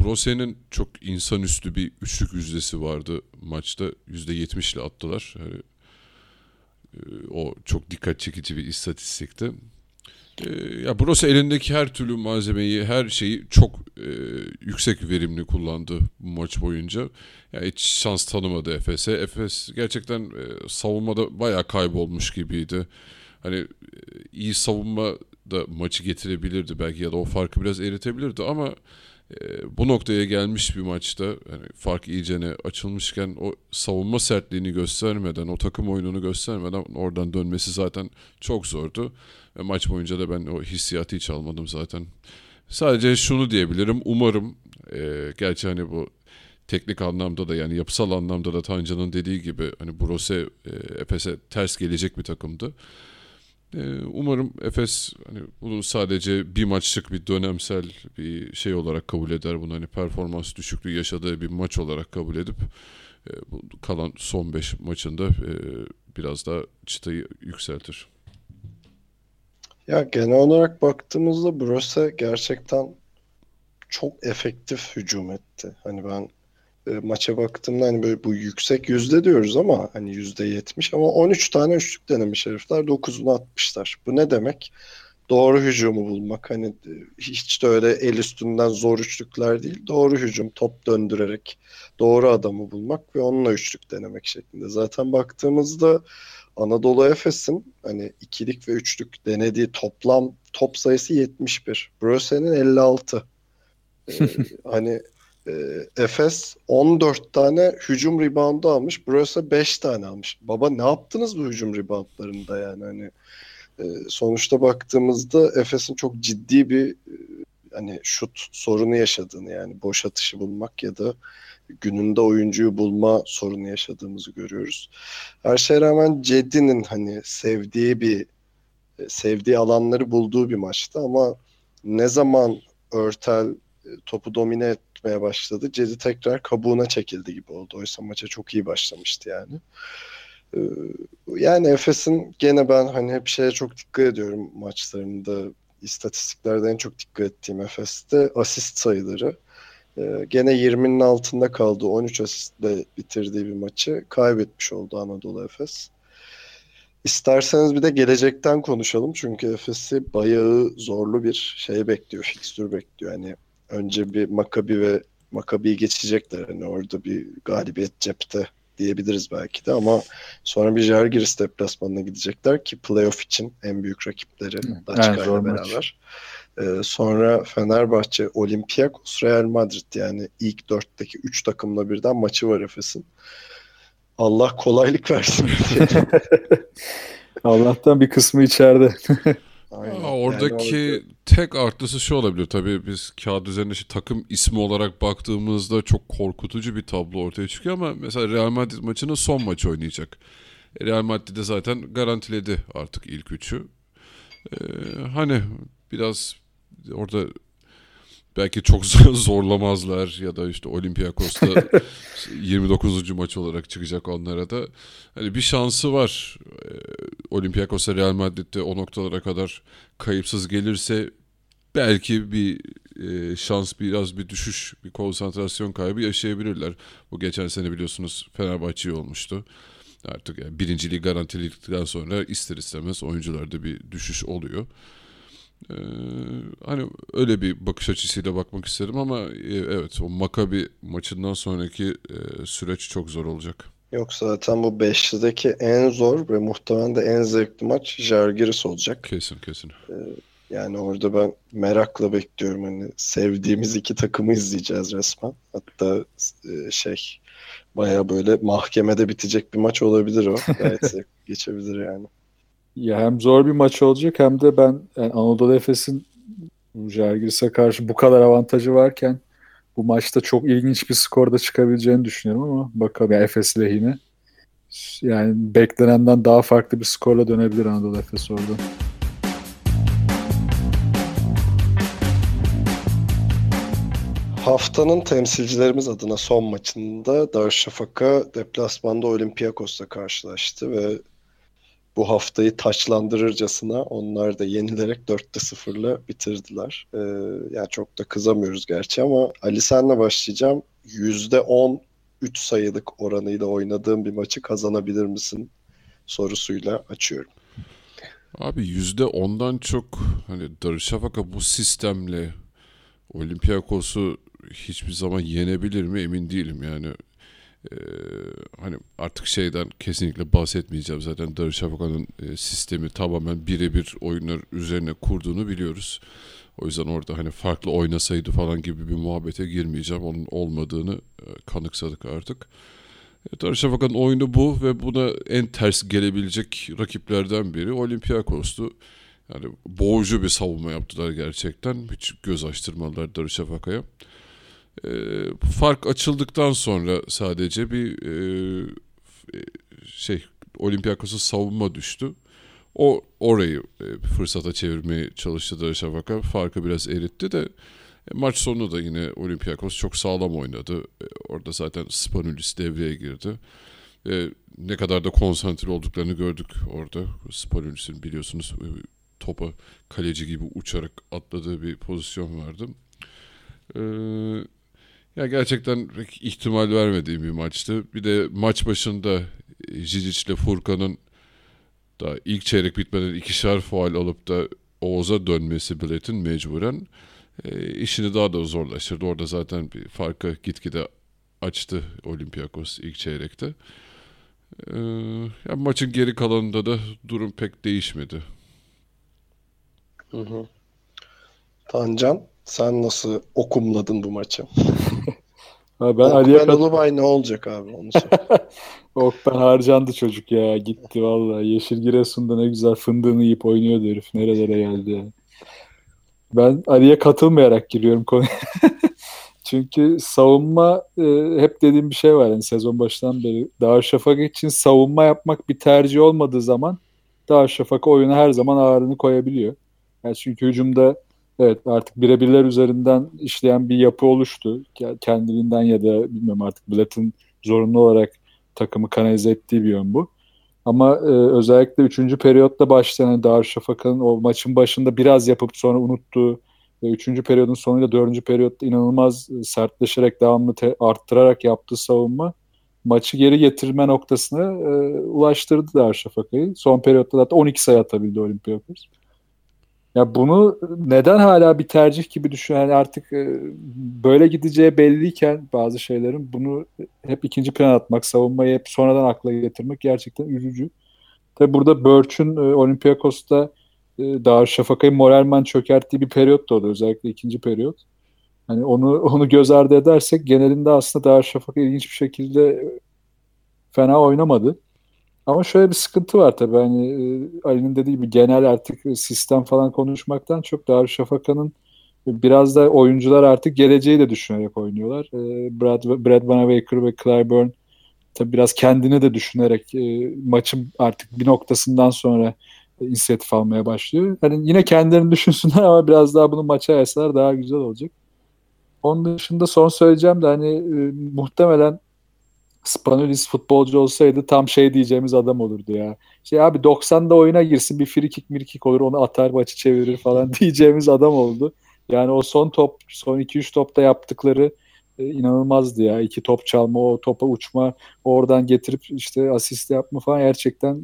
Speaker 2: Brose'nin çok insanüstü bir üçlük yüzdesi vardı maçta. %70 ile attılar. Yani, e, o çok dikkat çekici bir istatistikti. E, ya Brose elindeki her türlü malzemeyi, her şeyi çok e, yüksek verimli kullandı bu maç boyunca. Yani hiç şans tanımadı Efes'e. Efes gerçekten e, savunmada bayağı kaybolmuş gibiydi. Hani e, iyi savunma da maçı getirebilirdi belki ya da o farkı biraz eritebilirdi ama e, bu noktaya gelmiş bir maçta yani fark iyicene açılmışken o savunma sertliğini göstermeden, o takım oyununu göstermeden oradan dönmesi zaten çok zordu. Ve maç boyunca da ben o hissiyatı hiç almadım zaten. Sadece şunu diyebilirim. Umarım e, gerçi hani bu teknik anlamda da yani yapısal anlamda da Tancan'ın dediği gibi hani Brose e, Efes'e ters gelecek bir takımdı. Ee, umarım Efes hani bunu sadece bir maçlık bir dönemsel bir şey olarak kabul eder. Bunu hani performans düşüklüğü yaşadığı bir maç olarak kabul edip e, kalan son 5 maçında e, biraz daha çıtayı yükseltir.
Speaker 1: Ya genel olarak baktığımızda Brose gerçekten çok efektif hücum etti. Hani ben e, maça baktığımda hani böyle bu yüksek yüzde diyoruz ama hani yüzde yetmiş ama 13 tane üçlük denemiş herifler 9'unu atmışlar. Bu ne demek? Doğru hücumu bulmak. Hani e, hiç de öyle el üstünden zor üçlükler değil. Doğru hücum, top döndürerek doğru adamı bulmak ve onunla üçlük denemek şeklinde. Zaten baktığımızda Anadolu Efes'in hani ikilik ve üçlük denediği toplam top sayısı 71. Bröse'nin 56. ee, hani e, Efes 14 tane hücum reboundu almış. Bröse 5 tane almış. Baba ne yaptınız bu hücum reboundlarında yani hani e, sonuçta baktığımızda Efes'in çok ciddi bir e, hani şut sorunu yaşadığını yani boş atışı bulmak ya da gününde oyuncuyu bulma sorunu yaşadığımızı görüyoruz. Her şeye rağmen Cedi'nin hani sevdiği bir sevdiği alanları bulduğu bir maçtı ama ne zaman Örtel topu domine etmeye başladı. Cedi tekrar kabuğuna çekildi gibi oldu. Oysa maça çok iyi başlamıştı yani. Yani Efes'in gene ben hani hep şeye çok dikkat ediyorum maçlarında. istatistiklerde en çok dikkat ettiğim Efes'te asist sayıları. Ee, gene 20'nin altında kaldı. 13 asistle bitirdiği bir maçı kaybetmiş oldu Anadolu Efes. İsterseniz bir de gelecekten konuşalım. Çünkü Efes'i bayağı zorlu bir şey bekliyor, fikstür bekliyor. Hani önce bir Makabi ve Makabi'yi geçecekler. Hani orada bir galibiyet cepte diyebiliriz belki de ama sonra bir Žalgiris deplasmanına gidecekler ki playoff için en büyük rakipleri Daçka ile beraber. Ee, sonra Fenerbahçe, Olympiakos, Real Madrid yani ilk dörtteki üç takımla birden maçı var Efes'in. Allah kolaylık versin.
Speaker 3: Allah'tan bir kısmı içeride.
Speaker 2: Aynen. Aa, oradaki yani orada... tek artısı şu olabilir tabii biz kağıt üzerinde işte takım ismi olarak baktığımızda çok korkutucu bir tablo ortaya çıkıyor ama mesela Real Madrid maçının son maçı oynayacak. Real Madrid de zaten garantiledi artık ilk üçü. Ee, hani biraz orada belki çok zorlamazlar ya da işte Olympiakos'ta 29. maç olarak çıkacak onlara da. Hani bir şansı var. Ee, Olympiakos'a Real Madrid'de o noktalara kadar kayıpsız gelirse belki bir e, şans biraz bir düşüş, bir konsantrasyon kaybı yaşayabilirler. Bu geçen sene biliyorsunuz Fenerbahçe olmuştu. Artık yani birinciliği garantiledikten sonra ister istemez oyuncularda bir düşüş oluyor. Ee, hani öyle bir bakış açısıyla bakmak isterim ama e, evet o Makabi maçından sonraki e, süreç çok zor olacak.
Speaker 1: Yok zaten bu beşlideki en zor ve muhtemelen de en zevkli maç Jargiris olacak.
Speaker 2: Kesin kesin. Ee,
Speaker 1: Yani orada ben merakla bekliyorum. Hani sevdiğimiz iki takımı izleyeceğiz resmen. Hatta e, şey baya böyle mahkemede bitecek bir maç olabilir o. Gayet geçebilir yani.
Speaker 3: Ya hem zor bir maç olacak hem de ben yani Anadolu Efes'in Jalgiris'e karşı bu kadar avantajı varken bu maçta çok ilginç bir skorda çıkabileceğini düşünüyorum ama bakalım ya Efes lehine. Yani beklenenden daha farklı bir skorla dönebilir Anadolu Efes orada.
Speaker 1: Haftanın temsilcilerimiz adına son maçında Darüşşafaka deplasmanda Olympiakos'la karşılaştı ve bu haftayı taçlandırırcasına onlar da yenilerek 4'te 0'la bitirdiler. Ee, yani çok da kızamıyoruz gerçi ama Ali senle başlayacağım. %10 3 sayılık oranıyla oynadığım bir maçı kazanabilir misin sorusuyla açıyorum.
Speaker 2: Abi %10'dan çok hani Darüşşafaka bu sistemle Olympiakos'u hiçbir zaman yenebilir mi emin değilim yani. Ee, hani artık şeyden kesinlikle bahsetmeyeceğim zaten Darüşşafaka'nın e, sistemi tamamen birebir oyunlar üzerine kurduğunu biliyoruz. O yüzden orada hani farklı oynasaydı falan gibi bir muhabbete girmeyeceğim. Onun olmadığını e, kanıksadık artık. E, Darüşşafaka'nın oyunu bu ve buna en ters gelebilecek rakiplerden biri Olympiakos'tu. Yani boğucu bir savunma yaptılar gerçekten. Hiç göz açtırmadılar Darüşşafaka'ya. E, fark açıldıktan sonra sadece bir e, e şey Olympiakos'a savunma düştü. O orayı e, fırsata çevirmeye çalıştı Darüşşafaka. Farkı biraz eritti de e, maç sonu da yine Olympiakos çok sağlam oynadı. Orada zaten Spanulis devreye girdi. Ne kadar da konsantre olduklarını gördük orada. Spanulis'in biliyorsunuz topa kaleci gibi uçarak atladığı bir pozisyon vardı. Ee, ya gerçekten ihtimal vermediğim bir maçtı. Bir de maç başında Zizic ile Furkan'ın da ilk çeyrek bitmeden ikişer faal alıp da Oğuz'a dönmesi biletin mecburen e, işini daha da zorlaştırdı. Orada zaten bir farkı gitgide açtı Olympiakos ilk çeyrekte. E, yani maçın geri kalanında da durum pek değişmedi.
Speaker 1: Hı hı. Tancan sen nasıl okumladın bu maçı?
Speaker 3: Ha, ben Ali'ye
Speaker 1: kat... Ulubay ne olacak abi onu
Speaker 3: Okben harcandı çocuk ya gitti vallahi. Yeşil Giresun'da ne güzel fındığını yiyip oynuyordu herif. Nerelere geldi ya. Ben Ali'ye katılmayarak giriyorum konuya. Çünkü savunma e, hep dediğim bir şey var yani sezon başından beri. Darüşşafaka için savunma yapmak bir tercih olmadığı zaman Darüşşafaka oyuna her zaman ağırını koyabiliyor. Yani çünkü hücumda evet artık birebirler üzerinden işleyen bir yapı oluştu. Kendiliğinden ya da bilmiyorum artık Blatt'ın zorunlu olarak takımı kanalize ettiği bir yön bu. Ama e, özellikle 3. periyotta başlayan yani Darüşşafaka'nın o maçın başında biraz yapıp sonra unuttuğu ve 3. periyodun sonuyla 4. periyotta inanılmaz e, sertleşerek devamlı te- arttırarak yaptığı savunma maçı geri getirme noktasına e, ulaştırdı Darüşşafaka'yı. Son periyotta da 12 sayı atabildi Olympiakos. Ya bunu neden hala bir tercih gibi düşünüyor? Yani artık e, böyle gideceği belliyken bazı şeylerin bunu hep ikinci plan atmak, savunmayı hep sonradan akla getirmek gerçekten üzücü. Tabi burada Birch'ün e, Olympiakos'ta e, Darüşşafaka'yı moralman çökerttiği bir periyot da oldu. Özellikle ikinci periyot. Hani onu onu göz ardı edersek genelinde aslında Darüşşafaka ilginç bir şekilde fena oynamadı. Ama şöyle bir sıkıntı var tabii hani e, Ali'nin dediği gibi genel artık sistem falan konuşmaktan çok Darüşşafaka'nın biraz da oyuncular artık geleceği de düşünerek oynuyorlar. E, Brad, Brad Wanamaker ve Clyburn tabii biraz kendini de düşünerek e, maçın artık bir noktasından sonra inisiyatif almaya başlıyor. Hani yine kendilerini düşünsünler ama biraz daha bunu maça yaysalar daha güzel olacak. Onun dışında son söyleyeceğim de hani e, muhtemelen Spanulis futbolcu olsaydı tam şey diyeceğimiz adam olurdu ya. Şey abi 90'da oyuna girsin bir free kick mirkik olur onu atar maçı çevirir falan diyeceğimiz adam oldu. Yani o son top son 2-3 topta yaptıkları e, inanılmazdı ya. İki top çalma, o topa uçma, oradan getirip işte asist yapma falan gerçekten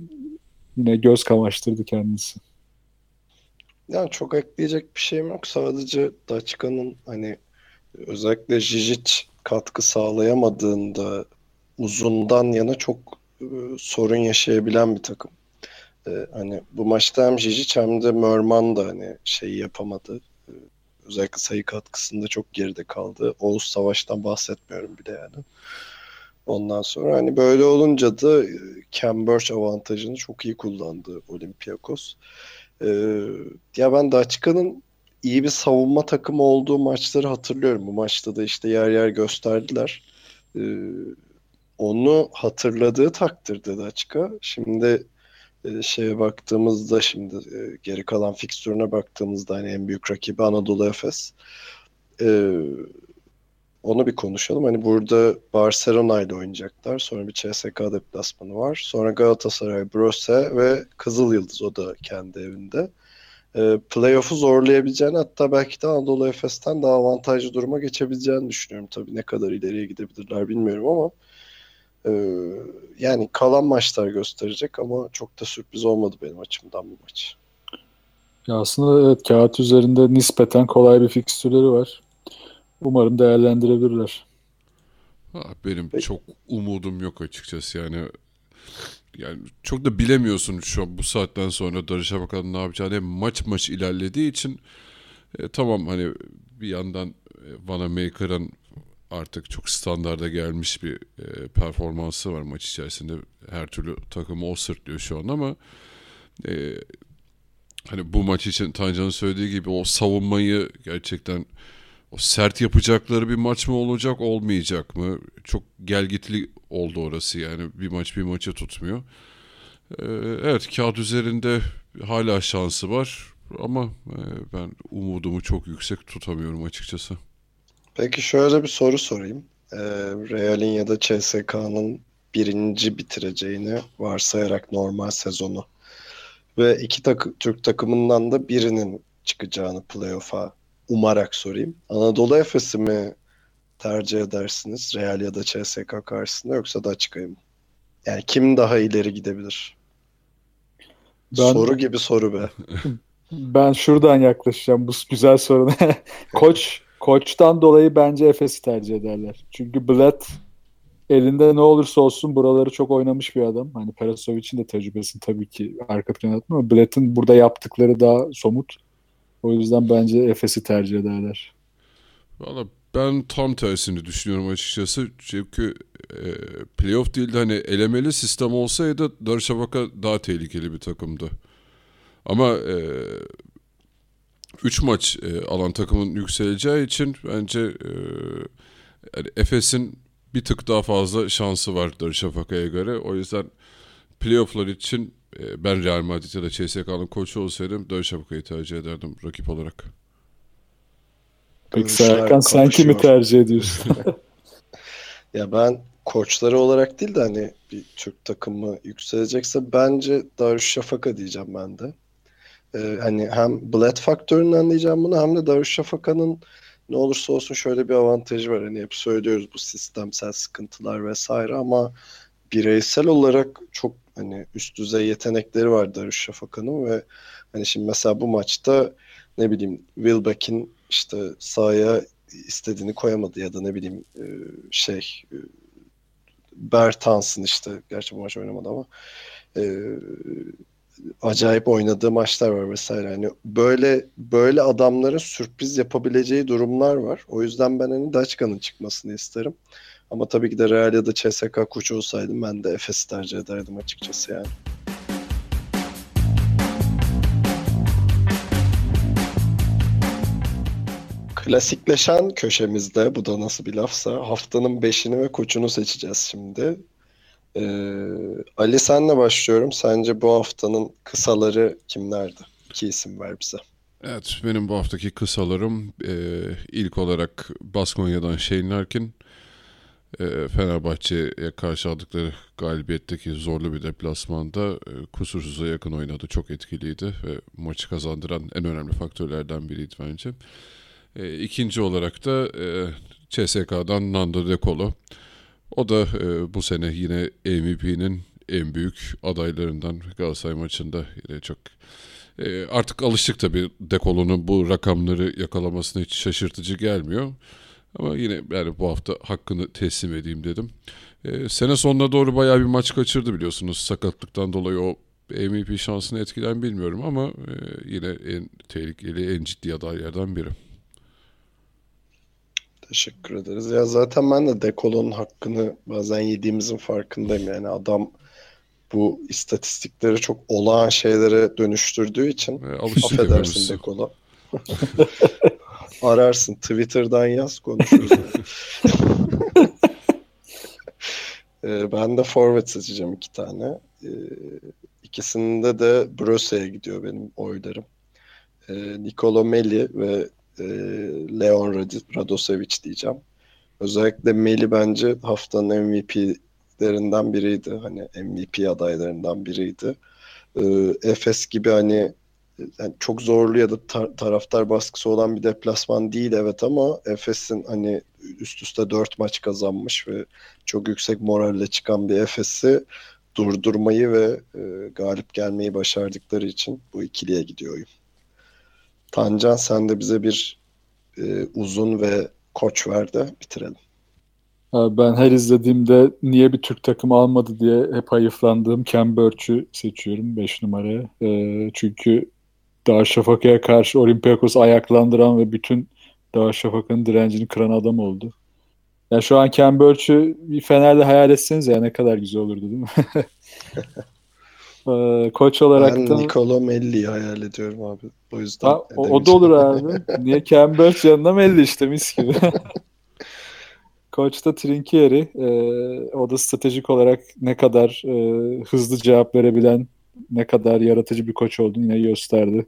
Speaker 3: yine göz kamaştırdı kendisi.
Speaker 1: Yani çok ekleyecek bir şeyim yok. Sadece Daçka'nın hani özellikle Jijic katkı sağlayamadığında uzundan yana çok e, sorun yaşayabilen bir takım. Ee, hani bu maçta hem Jijic hem de Mörman da hani şeyi yapamadı. Ee, özellikle sayı katkısında çok geride kaldı. Oğuz Savaş'tan bahsetmiyorum bile yani. Ondan sonra hani böyle olunca da e, Cambridge avantajını çok iyi kullandı Olympiakos. Ee, ya ben Daçka'nın iyi bir savunma takımı olduğu maçları hatırlıyorum. Bu maçta da işte yer yer gösterdiler. Ee, onu hatırladığı takdirde Daçka şimdi e, şeye baktığımızda şimdi e, geri kalan fikstürüne baktığımızda hani en büyük rakibi Anadolu Efes. Ee, onu bir konuşalım. Hani burada Barcelona ile oynayacaklar. Sonra bir CSK deplasmanı var. Sonra Galatasaray, Brose ve Kızıl Yıldız o da kendi evinde. E, playoff'u zorlayabileceğini hatta belki de Anadolu Efes'ten daha avantajlı duruma geçebileceğini düşünüyorum. Tabii ne kadar ileriye gidebilirler bilmiyorum ama e, yani kalan maçlar gösterecek ama çok da sürpriz olmadı benim açımdan bu maç.
Speaker 3: Ya aslında evet kağıt üzerinde nispeten kolay bir fikstürleri var. Umarım değerlendirebilirler.
Speaker 2: Ha, benim çok umudum yok açıkçası yani. Yani çok da bilemiyorsun şu an bu saatten sonra Darış'a bakalım ne yapacağını. Hem maç maç ilerlediği için e, tamam hani bir yandan e, Vanamaker'ın artık çok standarda gelmiş bir e, performansı var maç içerisinde. Her türlü takımı o sırtlıyor şu an ama e, hani bu maç için Tancan'ın söylediği gibi o savunmayı gerçekten o sert yapacakları bir maç mı olacak olmayacak mı? Çok gelgitli oldu orası yani bir maç bir maçı tutmuyor. Ee, evet kağıt üzerinde hala şansı var ama e, ben umudumu çok yüksek tutamıyorum açıkçası.
Speaker 1: Peki şöyle bir soru sorayım. Ee, Real'in ya da CSK'nın birinci bitireceğini varsayarak normal sezonu ve iki takı, Türk takımından da birinin çıkacağını playoff'a umarak sorayım. Anadolu Efes'i mi tercih edersiniz Real ya da CSK karşısında yoksa da çıkayım? Yani kim daha ileri gidebilir?
Speaker 3: Ben-
Speaker 1: Soru gibi soru be.
Speaker 3: Ben şuradan yaklaşacağım bu güzel soruna. Koç koçtan dolayı bence Efes'i tercih ederler. Çünkü Bled elinde ne olursa olsun buraları çok oynamış bir adam. Hani Perasovic'in de tecrübesini tabii ki arka plana atma ama Bled'in burada yaptıkları daha somut. O yüzden bence Efes'i tercih ederler.
Speaker 2: Valla ben tam tersini düşünüyorum açıkçası. Çünkü e, playoff değil de hani elemeli sistem olsaydı Darüşşafaka daha tehlikeli bir takımdı. Ama 3 maç e, alan takımın yükseleceği için bence e, yani Efes'in bir tık daha fazla şansı var Darüşşafaka'ya göre. O yüzden playofflar için e, ben Real Madrid ya da CSK'nın koçu olsaydım Darüşşafaka'yı tercih ederdim rakip olarak.
Speaker 3: Peki Serkan sen kimi tercih ediyorsun?
Speaker 1: Ya ben koçları olarak değil de hani bir Türk takımı yükselecekse bence Darüşşafaka diyeceğim ben de. Ee, hani hem Bled faktöründen diyeceğim bunu hem de Darüşşafaka'nın ne olursa olsun şöyle bir avantajı var. Hani hep söylüyoruz bu sistemsel sıkıntılar vesaire ama bireysel olarak çok hani üst düzey yetenekleri var Darüşşafaka'nın ve hani şimdi mesela bu maçta ne bileyim Wilbeck'in işte sahaya istediğini koyamadı ya da ne bileyim e, şey e, Bertans'ın işte gerçi bu maç oynamadı ama e, acayip oynadığı maçlar var vesaire. Hani böyle böyle adamların sürpriz yapabileceği durumlar var. O yüzden ben hani Daçka'nın çıkmasını isterim. Ama tabii ki de Real ya da CSK koçu olsaydım ben de Efes'i tercih ederdim açıkçası yani. Klasikleşen köşemizde bu da nasıl bir lafsa haftanın beşini ve koçunu seçeceğiz şimdi. Ee, Ali senle başlıyorum. Sence bu haftanın kısaları kimlerdi? İki isim ver bize.
Speaker 2: Evet benim bu haftaki kısalarım e, ilk olarak Baskonya'dan Shane Larkin e, Fenerbahçe'ye karşı aldıkları galibiyetteki zorlu bir deplasmanda e, kusursuza yakın oynadı. Çok etkiliydi ve maçı kazandıran en önemli faktörlerden biriydi bence. E, ikinci olarak da e, CSK'dan Nando De Colo. O da e, bu sene yine MVP'nin en büyük adaylarından Galatasaray maçında yine çok e, artık alıştık tabii Dekolo'nun bu rakamları yakalamasına hiç şaşırtıcı gelmiyor. Ama yine yani bu hafta hakkını teslim edeyim dedim. E, sene sonuna doğru bayağı bir maç kaçırdı biliyorsunuz. Sakatlıktan dolayı o MVP şansını etkilen bilmiyorum ama e, yine en tehlikeli, en ciddi adaylardan biri.
Speaker 1: Teşekkür ederiz. Ya zaten ben de Dekolo'nun hakkını bazen yediğimizin farkındayım. Yani adam bu istatistikleri çok olağan şeylere dönüştürdüğü için
Speaker 2: E,
Speaker 1: affedersin. Dekolo. Ararsın Twitter'dan yaz konuşuruz. Ee, ben de forvet seçeceğim iki tane. Ee, ikisinde de Bröse'ye gidiyor benim oylarım. Ee, Nicolo Melli ve e, Leon Rad- Radosevic diyeceğim. Özellikle Melli bence haftanın MVP'lerinden biriydi. Hani MVP adaylarından biriydi. Ee, Efes gibi hani yani çok zorlu ya da tar- taraftar baskısı olan bir deplasman değil evet ama Efes'in hani üst üste 4 maç kazanmış ve çok yüksek moralle çıkan bir Efes'i durdurmayı ve e, galip gelmeyi başardıkları için bu ikiliye gidiyor oyun. Tancan sen de bize bir e, uzun ve koç ver de bitirelim.
Speaker 3: Ben her izlediğimde niye bir Türk takımı almadı diye hep hayıflandığım Ken Burch'ü seçiyorum 5 numaraya. Ee, çünkü Darüşşafaka'ya karşı Olympiakos ayaklandıran ve bütün Darüşşafaka'nın direncini kıran adam oldu. Yani şu an Ken Burch'ü bir Fener'de hayal etseniz ya ne kadar güzel olurdu değil mi? Ee, koç olarak
Speaker 1: Ben
Speaker 3: da
Speaker 1: Nicolo Melli'yi hayal ediyorum abi. O yüzden
Speaker 3: Ha, o, o da olur abi. Niye Ken Burch yanına Melli işte mis gibi. Koç da Trinkieri. Ee, o da stratejik olarak ne kadar e, hızlı cevap verebilen, ne kadar yaratıcı bir koç olduğunu yine gösterdi.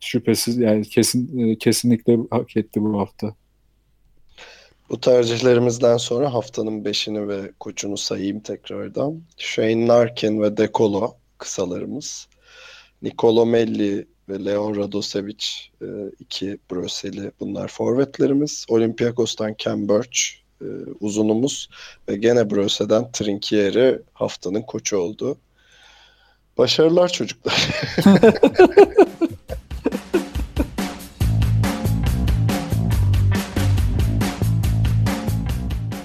Speaker 3: Şüphesiz yani kesin e, kesinlikle hak etti bu hafta.
Speaker 1: Bu tercihlerimizden sonra haftanın beşini ve koçunu sayayım tekrardan. Shane Larkin ve Dekolo kısalarımız. Nicolo Melli ve Leon Radosevic e, iki Bröseli bunlar forvetlerimiz. Olympiakos'tan Ken Burch e, uzunumuz ve gene Brösel'den Trinkieri haftanın koçu oldu. Başarılar çocuklar.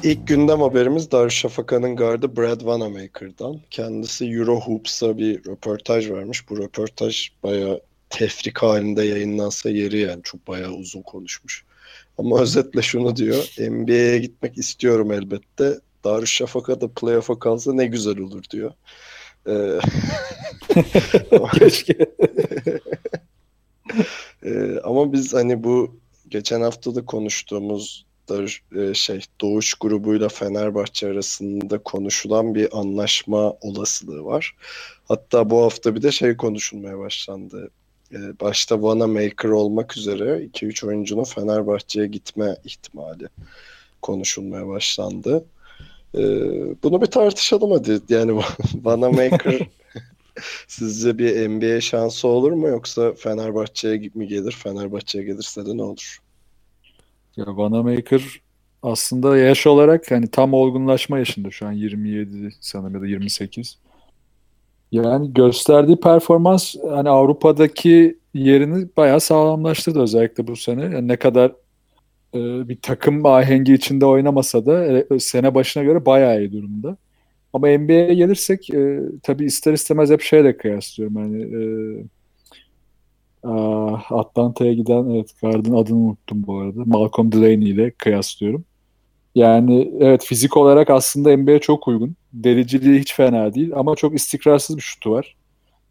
Speaker 1: İlk gündem haberimiz Darüşşafaka'nın gardı Brad Vanamaker'dan. Kendisi Euro Hoops'a bir röportaj vermiş. Bu röportaj bayağı tefrik halinde yayınlansa yeri yani çok bayağı uzun konuşmuş. Ama özetle şunu diyor. NBA'ye gitmek istiyorum elbette. Darüşşafaka'da playoff'a kalsa ne güzel olur diyor. Ee,
Speaker 3: Keşke.
Speaker 1: Ee, ama biz hani bu geçen hafta da konuştuğumuz Darüş- e, şey Doğuş grubuyla Fenerbahçe arasında konuşulan bir anlaşma olasılığı var. Hatta bu hafta bir de şey konuşulmaya başlandı. Ee, başta Vanamaker olmak üzere 2-3 oyuncunun Fenerbahçe'ye gitme ihtimali konuşulmaya başlandı. Ee, bunu bir tartışalım hadi. Yani Vanamaker Sizce bir NBA şansı olur mu yoksa Fenerbahçe'ye mi gelir? Fenerbahçe'ye gelirse de ne olur?
Speaker 3: Ya Vanamaker aslında yaş olarak hani tam olgunlaşma yaşında şu an 27 sanırım ya da 28. Yani gösterdiği performans hani Avrupa'daki yerini bayağı sağlamlaştırdı özellikle bu sene. Yani ne kadar e, bir takım ahengi içinde oynamasa da e, sene başına göre bayağı iyi durumda. Ama NBA'ye gelirsek e, tabii ister istemez hep şeyle kıyaslıyorum. Yani e, Atlanta'ya giden evet Guard'ın adını unuttum bu arada. Malcolm Delaney ile kıyaslıyorum. Yani evet fizik olarak aslında NBA'ye çok uygun. Deliciliği hiç fena değil ama çok istikrarsız bir şutu var.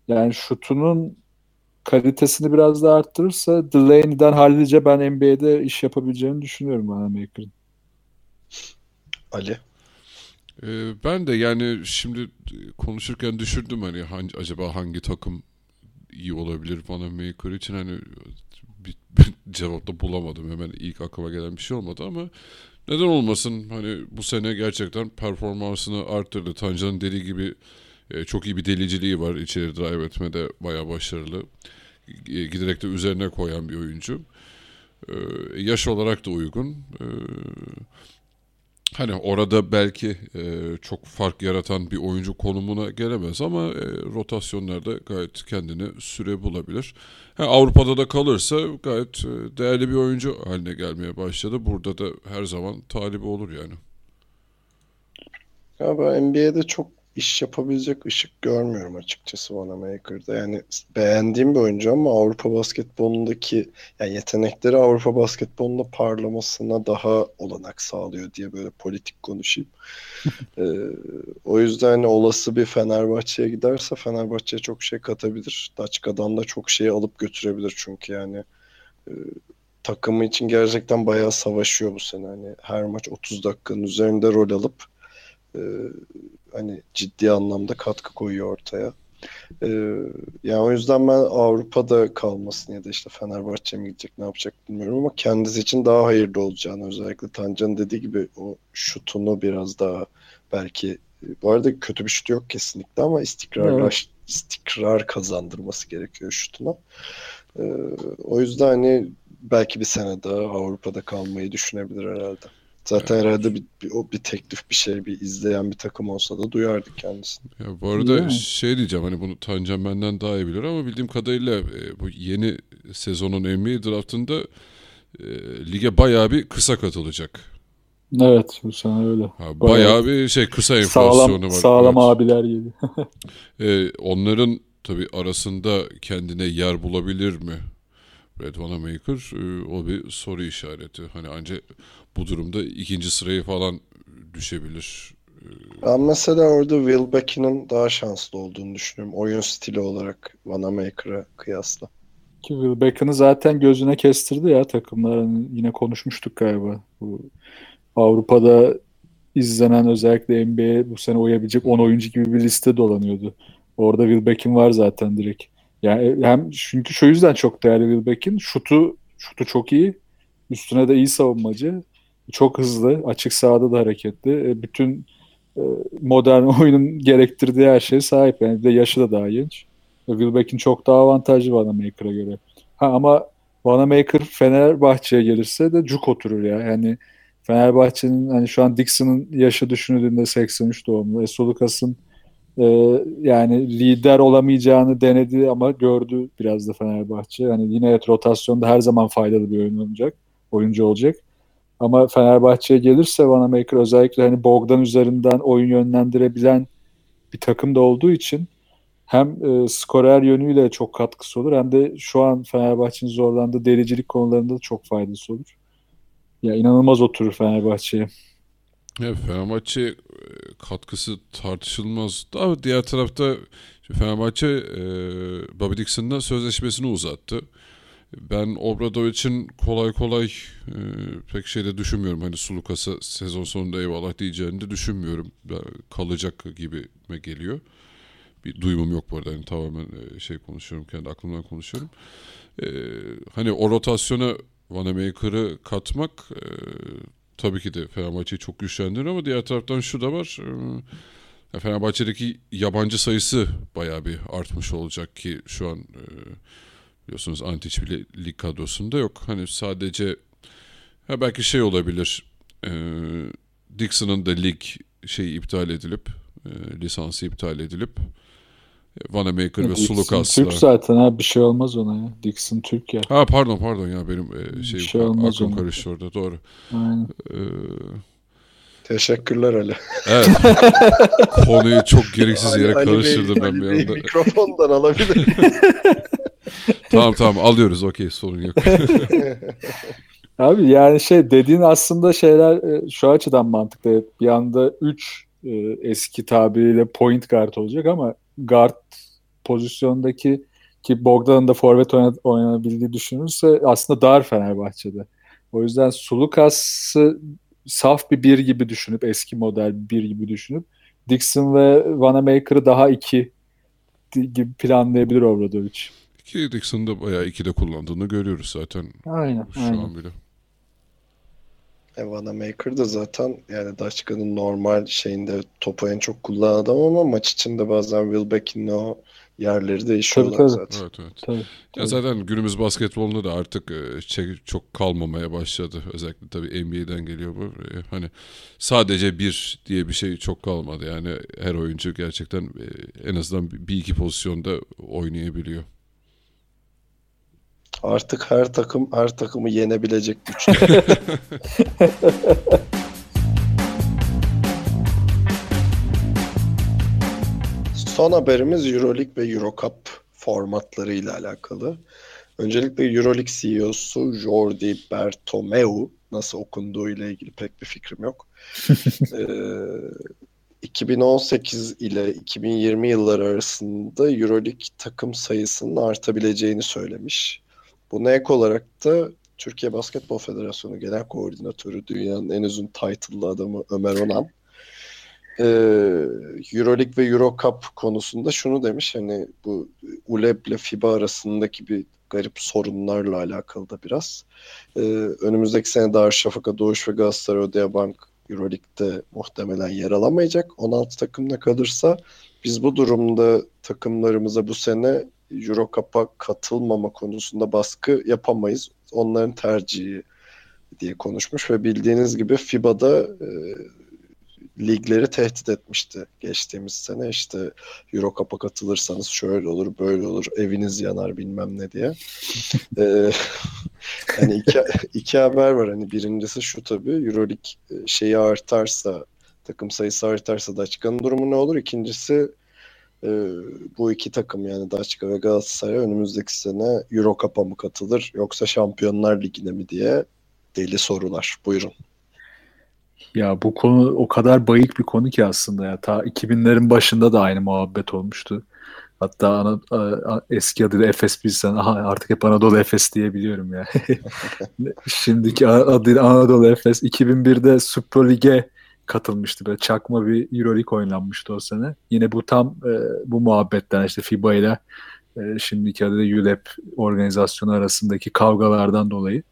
Speaker 3: Yani şutunun kalitesini biraz daha arttırırsa Delaney'den hallice ben NBA'de iş yapabileceğini düşünüyorum Vanamaker'ın.
Speaker 1: Ali.
Speaker 2: Ee, ben de yani şimdi konuşurken düşündüm hani hangi, acaba hangi takım iyi olabilir Vanamaker için hani bir, bir cevap da bulamadım. Hemen ilk aklıma gelen bir şey olmadı ama neden olmasın hani bu sene gerçekten performansını arttırdı. Tancan'ın dediği gibi e, çok iyi bir deliciliği var. İçeri drive etmede bayağı başarılı. E, giderek de üzerine koyan bir oyuncu. E, yaş olarak da uygun. E, Hani orada belki e, çok fark yaratan bir oyuncu konumuna gelemez ama e, rotasyonlarda gayet kendine süre bulabilir. Ha, Avrupa'da da kalırsa gayet e, değerli bir oyuncu haline gelmeye başladı. Burada da her zaman talibi olur yani.
Speaker 1: Ya ben NBA'de çok iş yapabilecek ışık görmüyorum açıkçası Wanamaker'da. Yani beğendiğim bir oyuncu ama Avrupa basketbolundaki yani yetenekleri Avrupa basketbolunda parlamasına daha olanak sağlıyor diye böyle politik konuşayım. ee, o yüzden hani olası bir Fenerbahçe'ye giderse Fenerbahçe'ye çok şey katabilir. Daçka'dan da çok şey alıp götürebilir çünkü yani e, takımı için gerçekten bayağı savaşıyor bu sene. Hani her maç 30 dakikanın üzerinde rol alıp e, hani ciddi anlamda katkı koyuyor ortaya. E, yani o yüzden ben Avrupa'da kalmasını ya da işte Fenerbahçe mi gidecek ne yapacak bilmiyorum ama kendisi için daha hayırlı olacağını özellikle Tancan'ın dediği gibi o şutunu biraz daha belki bu arada kötü bir şut yok kesinlikle ama istikrarlaş, evet. istikrar kazandırması gerekiyor şutuna. Ee, o yüzden hani belki bir sene daha Avrupa'da kalmayı düşünebilir herhalde. Zaten evet. herhalde bir, bir, o bir teklif bir şey bir izleyen bir takım olsa da duyardık kendisini.
Speaker 2: Ya bu arada Değil şey diyeceğim hani bunu Tancan benden daha iyi bilir ama bildiğim kadarıyla e, bu yeni sezonun NBA draftında e, lige bayağı bir kısa katılacak.
Speaker 3: Evet bu sene öyle.
Speaker 2: Ha, bayağı, bayağı bir şey kısa enflasyonu
Speaker 3: sağlam, var. Sağlam evet. abiler gibi.
Speaker 2: e, onların tabi arasında kendine yer bulabilir mi? Red Wanamaker e, o bir soru işareti. Hani ancak bu durumda ikinci sırayı falan düşebilir.
Speaker 1: E, ben mesela orada Will Becky'nin daha şanslı olduğunu düşünüyorum. Oyun stili olarak Wanamaker'a kıyasla.
Speaker 3: Ki Will Beckham'ı zaten gözüne kestirdi ya takımlar. Hani yine konuşmuştuk galiba. Bu Avrupa'da izlenen özellikle NBA bu sene uyabilecek 10 oyuncu gibi bir liste dolanıyordu. Orada Will Beckham var zaten direkt. Yani hem çünkü şu yüzden çok değerli Will Beckham. Şutu, şutu çok iyi. Üstüne de iyi savunmacı. Çok hızlı. Açık sahada da hareketli. E, bütün e, modern oyunun gerektirdiği her şeye sahip. Yani bir de yaşı da daha genç. E, Will Beckham çok daha avantajlı Vanamaker'a göre. Ha ama Vanamaker Fenerbahçe'ye gelirse de cuk oturur ya. Yani Fenerbahçe'nin hani şu an Dixon'ın yaşı düşünüldüğünde 83 doğumlu. Esolukas'ın e, yani lider olamayacağını denedi ama gördü biraz da Fenerbahçe. Yani yine evet rotasyonda her zaman faydalı bir oyun olacak. Oyuncu olacak. Ama Fenerbahçe'ye gelirse Vanamaker özellikle hani Bogdan üzerinden oyun yönlendirebilen bir takım da olduğu için hem e, skorer yönüyle çok katkısı olur hem de şu an Fenerbahçe'nin zorlandığı dericilik konularında da çok faydası olur. Ya inanılmaz oturur Fenerbahçe'ye.
Speaker 2: Evet Fenerbahçe e, katkısı tartışılmaz. Ama diğer tarafta Fenerbahçe e, Bobby Dixon'la sözleşmesini uzattı. Ben Obradovic'in kolay kolay e, pek şeyde düşünmüyorum. Hani Sulukas'a sezon sonunda eyvallah diyeceğini de düşünmüyorum. Kalacak gibi geliyor. Bir duyumum yok bu arada. Hani tamamen e, şey konuşuyorum. Kendi aklımdan konuşuyorum. E, hani o rotasyona Vanamaker'ı katmak e, tabii ki de Fenerbahçe'yi çok güçlendirir ama diğer taraftan şu da var. E, Fenerbahçe'deki yabancı sayısı bayağı bir artmış olacak ki şu an e, biliyorsunuz Antic bile lig kadrosunda yok. Hani sadece ha belki şey olabilir. E, Dixon'ın da lig şey iptal edilip e, lisansı iptal edilip Vanamaker ve
Speaker 3: Dixon
Speaker 2: Sulukas'la.
Speaker 3: Türk zaten ha bir şey olmaz ona ya. Dixon Türk ya.
Speaker 2: Ha pardon pardon ya benim e, şey, şey aklım ona. karıştı orada doğru.
Speaker 3: Aynen.
Speaker 2: Ee,
Speaker 1: Teşekkürler Ali.
Speaker 2: evet. Konuyu çok gereksiz yere Ali karıştırdım Bey, ben bir anda.
Speaker 1: Mikrofondan alabilir.
Speaker 3: tamam
Speaker 2: tamam alıyoruz okey sorun yok.
Speaker 3: Abi yani şey dediğin aslında şeyler e, şu açıdan mantıklı. Bir anda 3 e, eski tabiriyle point guard olacak ama guard pozisyondaki ki Bogdan'ın da forvet oynanabildiği düşünülürse aslında dar Fenerbahçe'de. O yüzden Sulukas'ı saf bir bir gibi düşünüp eski model bir gibi düşünüp Dixon ve Vanamaker'ı daha iki gibi planlayabilir Obradovic.
Speaker 2: Ki Dixon'da bayağı ikide kullandığını görüyoruz zaten.
Speaker 3: Aynen.
Speaker 2: Şu
Speaker 3: aynen.
Speaker 2: an bile.
Speaker 1: Vanamaker da zaten yani Daşka'nın normal şeyinde topu en çok kullanan adam ama maç içinde bazen Will Beck'in o yerleri değişiyorlar
Speaker 3: tabii,
Speaker 1: tabii. zaten.
Speaker 2: Evet evet.
Speaker 3: Tabii,
Speaker 2: Ya
Speaker 3: tabii.
Speaker 2: zaten günümüz basketbolunda da artık e, çok kalmamaya başladı. Özellikle tabii NBA'den geliyor bu. E, Hani sadece bir diye bir şey çok kalmadı. Yani her oyuncu gerçekten e, en azından bir iki pozisyonda oynayabiliyor.
Speaker 1: Artık her takım her takımı yenebilecek güçte. son haberimiz Euroleague ve Eurocup formatları ile alakalı. Öncelikle Euroleague CEO'su Jordi Bertomeu nasıl okunduğu ile ilgili pek bir fikrim yok. ee, 2018 ile 2020 yılları arasında Euroleague takım sayısının artabileceğini söylemiş. Buna ek olarak da Türkiye Basketbol Federasyonu Genel Koordinatörü dünyanın en uzun title'lı adamı Ömer Onan e, Euroleague ve Eurocup konusunda şunu demiş hani bu ULEB ile FIBA arasındaki bir garip sorunlarla alakalı da biraz. E, önümüzdeki sene Darüşşafaka, Doğuş ve Galatasaray Odeabank Euroleague'de muhtemelen yer alamayacak. 16 takımda kalırsa biz bu durumda takımlarımıza bu sene Eurocup'a katılmama konusunda baskı yapamayız. Onların tercihi diye konuşmuş ve bildiğiniz gibi FIBA'da e, ligleri tehdit etmişti geçtiğimiz sene. işte Eurocup'a katılırsanız şöyle olur, böyle olur, eviniz yanar bilmem ne diye. ee, hani iki, iki haber var. Hani birincisi şu tabii Euroleague e, şeyi artarsa, takım sayısı artarsa Daçka'nın durumu ne olur? İkincisi e, bu iki takım yani Daçka ve Galatasaray önümüzdeki sene Eurocup'a mı katılır yoksa Şampiyonlar Ligi'ne mi diye deli sorular. Buyurun.
Speaker 3: Ya bu konu o kadar bayık bir konu ki aslında ya. Ta 2000'lerin başında da aynı muhabbet olmuştu. Hatta ana, a, eski adıyla Efes bilsen aha, artık hep Anadolu Efes diyebiliyorum ya. Şimdiki adıyla Anadolu Efes 2001'de Super Lig'e katılmıştı. Böyle çakma bir Euroleague oynanmıştı o sene. Yine bu tam e, bu muhabbetten işte FIBA ile e, şimdiki adıyla ULEP organizasyonu arasındaki kavgalardan dolayı.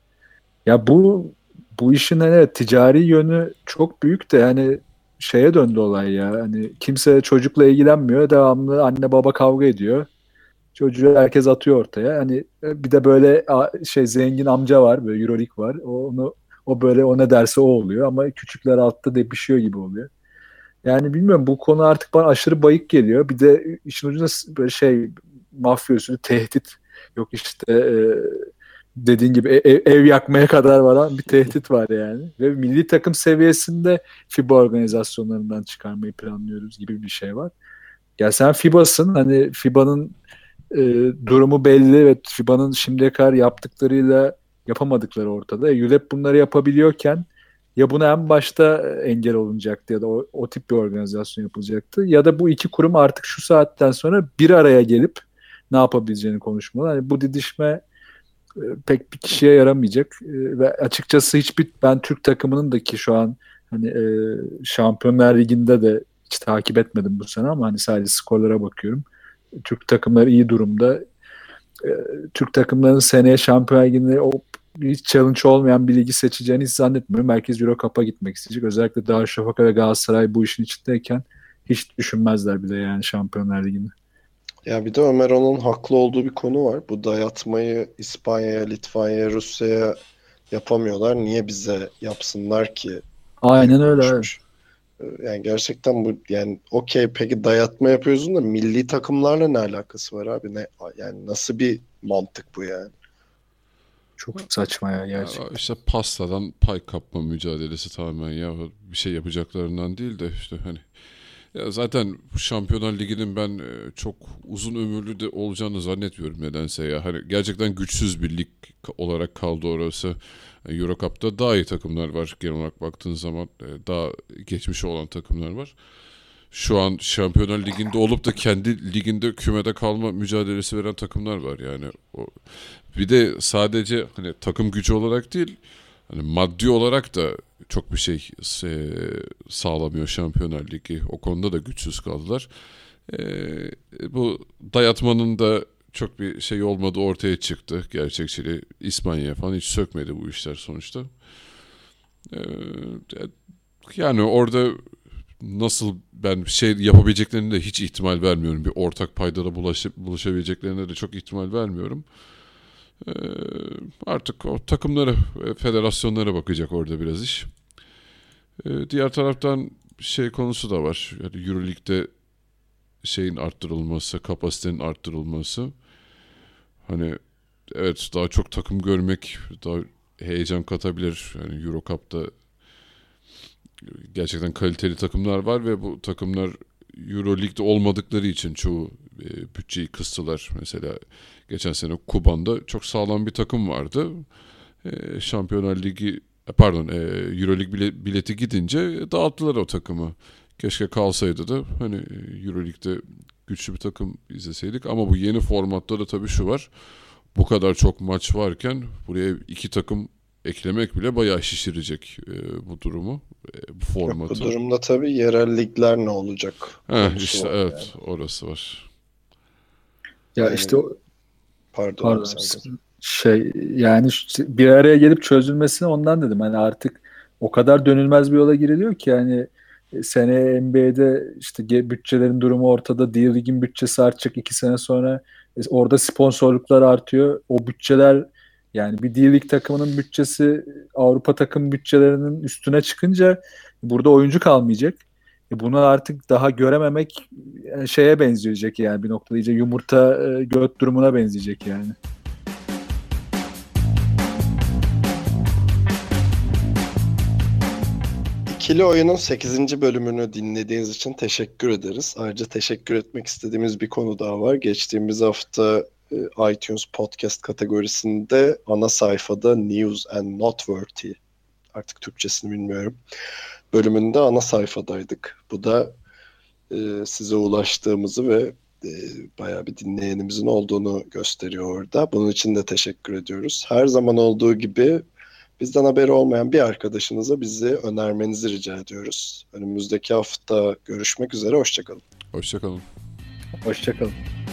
Speaker 3: Ya bu bu işin evet ticari yönü çok büyük de yani şeye döndü olay ya. Hani kimse çocukla ilgilenmiyor. Devamlı anne baba kavga ediyor. Çocuğu herkes atıyor ortaya. Hani e, bir de böyle şey zengin amca var, böyle Euroleague var. O onu o böyle o ne derse o oluyor ama küçükler altta depişiyor gibi oluyor. Yani bilmiyorum bu konu artık bana aşırı bayık geliyor. Bir de işin ucunda böyle şey mafya usulü tehdit yok işte e, dediğin gibi ev, ev yakmaya kadar varan bir tehdit var yani. Ve milli takım seviyesinde FIBA organizasyonlarından çıkarmayı planlıyoruz gibi bir şey var. Ya sen FIBA'sın hani FIBA'nın e, durumu belli ve FIBA'nın şimdiye kadar yaptıklarıyla yapamadıkları ortada. E, ULEP bunları yapabiliyorken ya buna en başta engel olunacaktı ya da o, o tip bir organizasyon yapılacaktı ya da bu iki kurum artık şu saatten sonra bir araya gelip ne yapabileceğini konuşmalı. Hani bu didişme e, pek bir kişiye yaramayacak e, ve açıkçası hiçbir ben Türk takımının da ki şu an hani e, Şampiyonlar Ligi'nde de hiç takip etmedim bu sene ama hani sadece skorlara bakıyorum. Türk takımları iyi durumda. E, Türk takımlarının seneye Şampiyonlar Ligi'nde o hiç challenge olmayan bir ligi seçeceğini hiç zannetmiyorum. Merkez Euro Cup'a gitmek isteyecek. Özellikle Darüşşafaka ve Galatasaray bu işin içindeyken hiç düşünmezler bile yani Şampiyonlar Ligi'ni.
Speaker 1: Ya bir de Ömer onun haklı olduğu bir konu var. Bu dayatmayı İspanya'ya, Litvanya'ya, Rusya'ya yapamıyorlar. Niye bize yapsınlar ki?
Speaker 3: Aynen öyle.
Speaker 1: Ee, yani gerçekten bu yani okey peki dayatma yapıyorsun da milli takımlarla ne alakası var abi? Ne yani nasıl bir mantık bu yani?
Speaker 3: Çok saçma ya gerçekten. Ya
Speaker 2: işte pastadan pay kapma mücadelesi tamamen ya bir şey yapacaklarından değil de işte hani ya zaten Şampiyonlar Ligi'nin ben e, çok uzun ömürlü de olacağını zannetmiyorum nedense ya. Hani gerçekten güçsüz bir lig olarak kaldı orası. E, Eurocup'ta daha iyi takımlar var genel olarak baktığın zaman e, daha geçmiş olan takımlar var. Şu an Şampiyonlar Ligi'nde olup da kendi liginde kümede kalma mücadelesi veren takımlar var yani. Bir de sadece hani takım gücü olarak değil hani maddi olarak da çok bir şey e, sağlamıyor Şampiyonlar Ligi. O konuda da güçsüz kaldılar. E, bu dayatmanın da çok bir şey olmadı ortaya çıktı. Gerçekçiliği İspanya'ya falan hiç sökmedi bu işler sonuçta. E, yani orada nasıl ben şey yapabileceklerine de hiç ihtimal vermiyorum. Bir ortak paydada bulaşıp buluşabileceklerine de çok ihtimal vermiyorum. Ee, artık o takımlara, federasyonlara bakacak orada biraz iş. Ee, diğer taraftan şey konusu da var. Yani Euroleague'de şeyin arttırılması, kapasitenin arttırılması. Hani evet daha çok takım görmek daha heyecan katabilir. Yani Euro Cup'ta gerçekten kaliteli takımlar var ve bu takımlar Euro Lig'de olmadıkları için çoğu e, bütçeyi kıstılar. Mesela geçen sene Kuban'da çok sağlam bir takım vardı. E, Şampiyonlar Ligi e, pardon e, Euro Lig bile, bileti gidince dağıttılar o takımı. Keşke kalsaydı da hani e, Euro Lig'de güçlü bir takım izleseydik ama bu yeni formatta da tabii şu var. Bu kadar çok maç varken buraya iki takım eklemek bile bayağı şişirecek e, bu durumu, e, bu
Speaker 1: Yok,
Speaker 2: formatı.
Speaker 1: bu durumda tabii yerel ligler ne olacak?
Speaker 2: Heh, işte evet
Speaker 1: yani.
Speaker 2: orası var.
Speaker 3: Ya
Speaker 1: Yani-
Speaker 3: işte o,
Speaker 1: Pardon.
Speaker 3: Pardon. Şey yani bir araya gelip çözülmesini ondan dedim. Hani artık o kadar dönülmez bir yola giriliyor ki yani e, seneye NBA'de işte bütçelerin durumu ortada. D Lig'in bütçesi artacak iki sene sonra. E, Orada sponsorluklar artıyor. O bütçeler yani bir D Lig takımının bütçesi Avrupa takım bütçelerinin üstüne çıkınca burada oyuncu kalmayacak. E, Bunu artık daha görememek e, şeye benzeyecek yani bir noktada iyice yumurta e, göt durumuna benzeyecek yani.
Speaker 1: İkili Oyun'un 8. bölümünü dinlediğiniz için teşekkür ederiz. Ayrıca teşekkür etmek istediğimiz bir konu daha var. Geçtiğimiz hafta iTunes Podcast kategorisinde ana sayfada News and Noteworthy artık Türkçesini bilmiyorum. Bölümünde ana sayfadaydık. Bu da e, size ulaştığımızı ve e, bayağı bir dinleyenimizin olduğunu gösteriyor orada. Bunun için de teşekkür ediyoruz. Her zaman olduğu gibi Bizden haberi olmayan bir arkadaşınıza bizi önermenizi rica ediyoruz. Önümüzdeki hafta görüşmek üzere, hoşçakalın.
Speaker 2: Hoşçakalın.
Speaker 3: Hoşçakalın.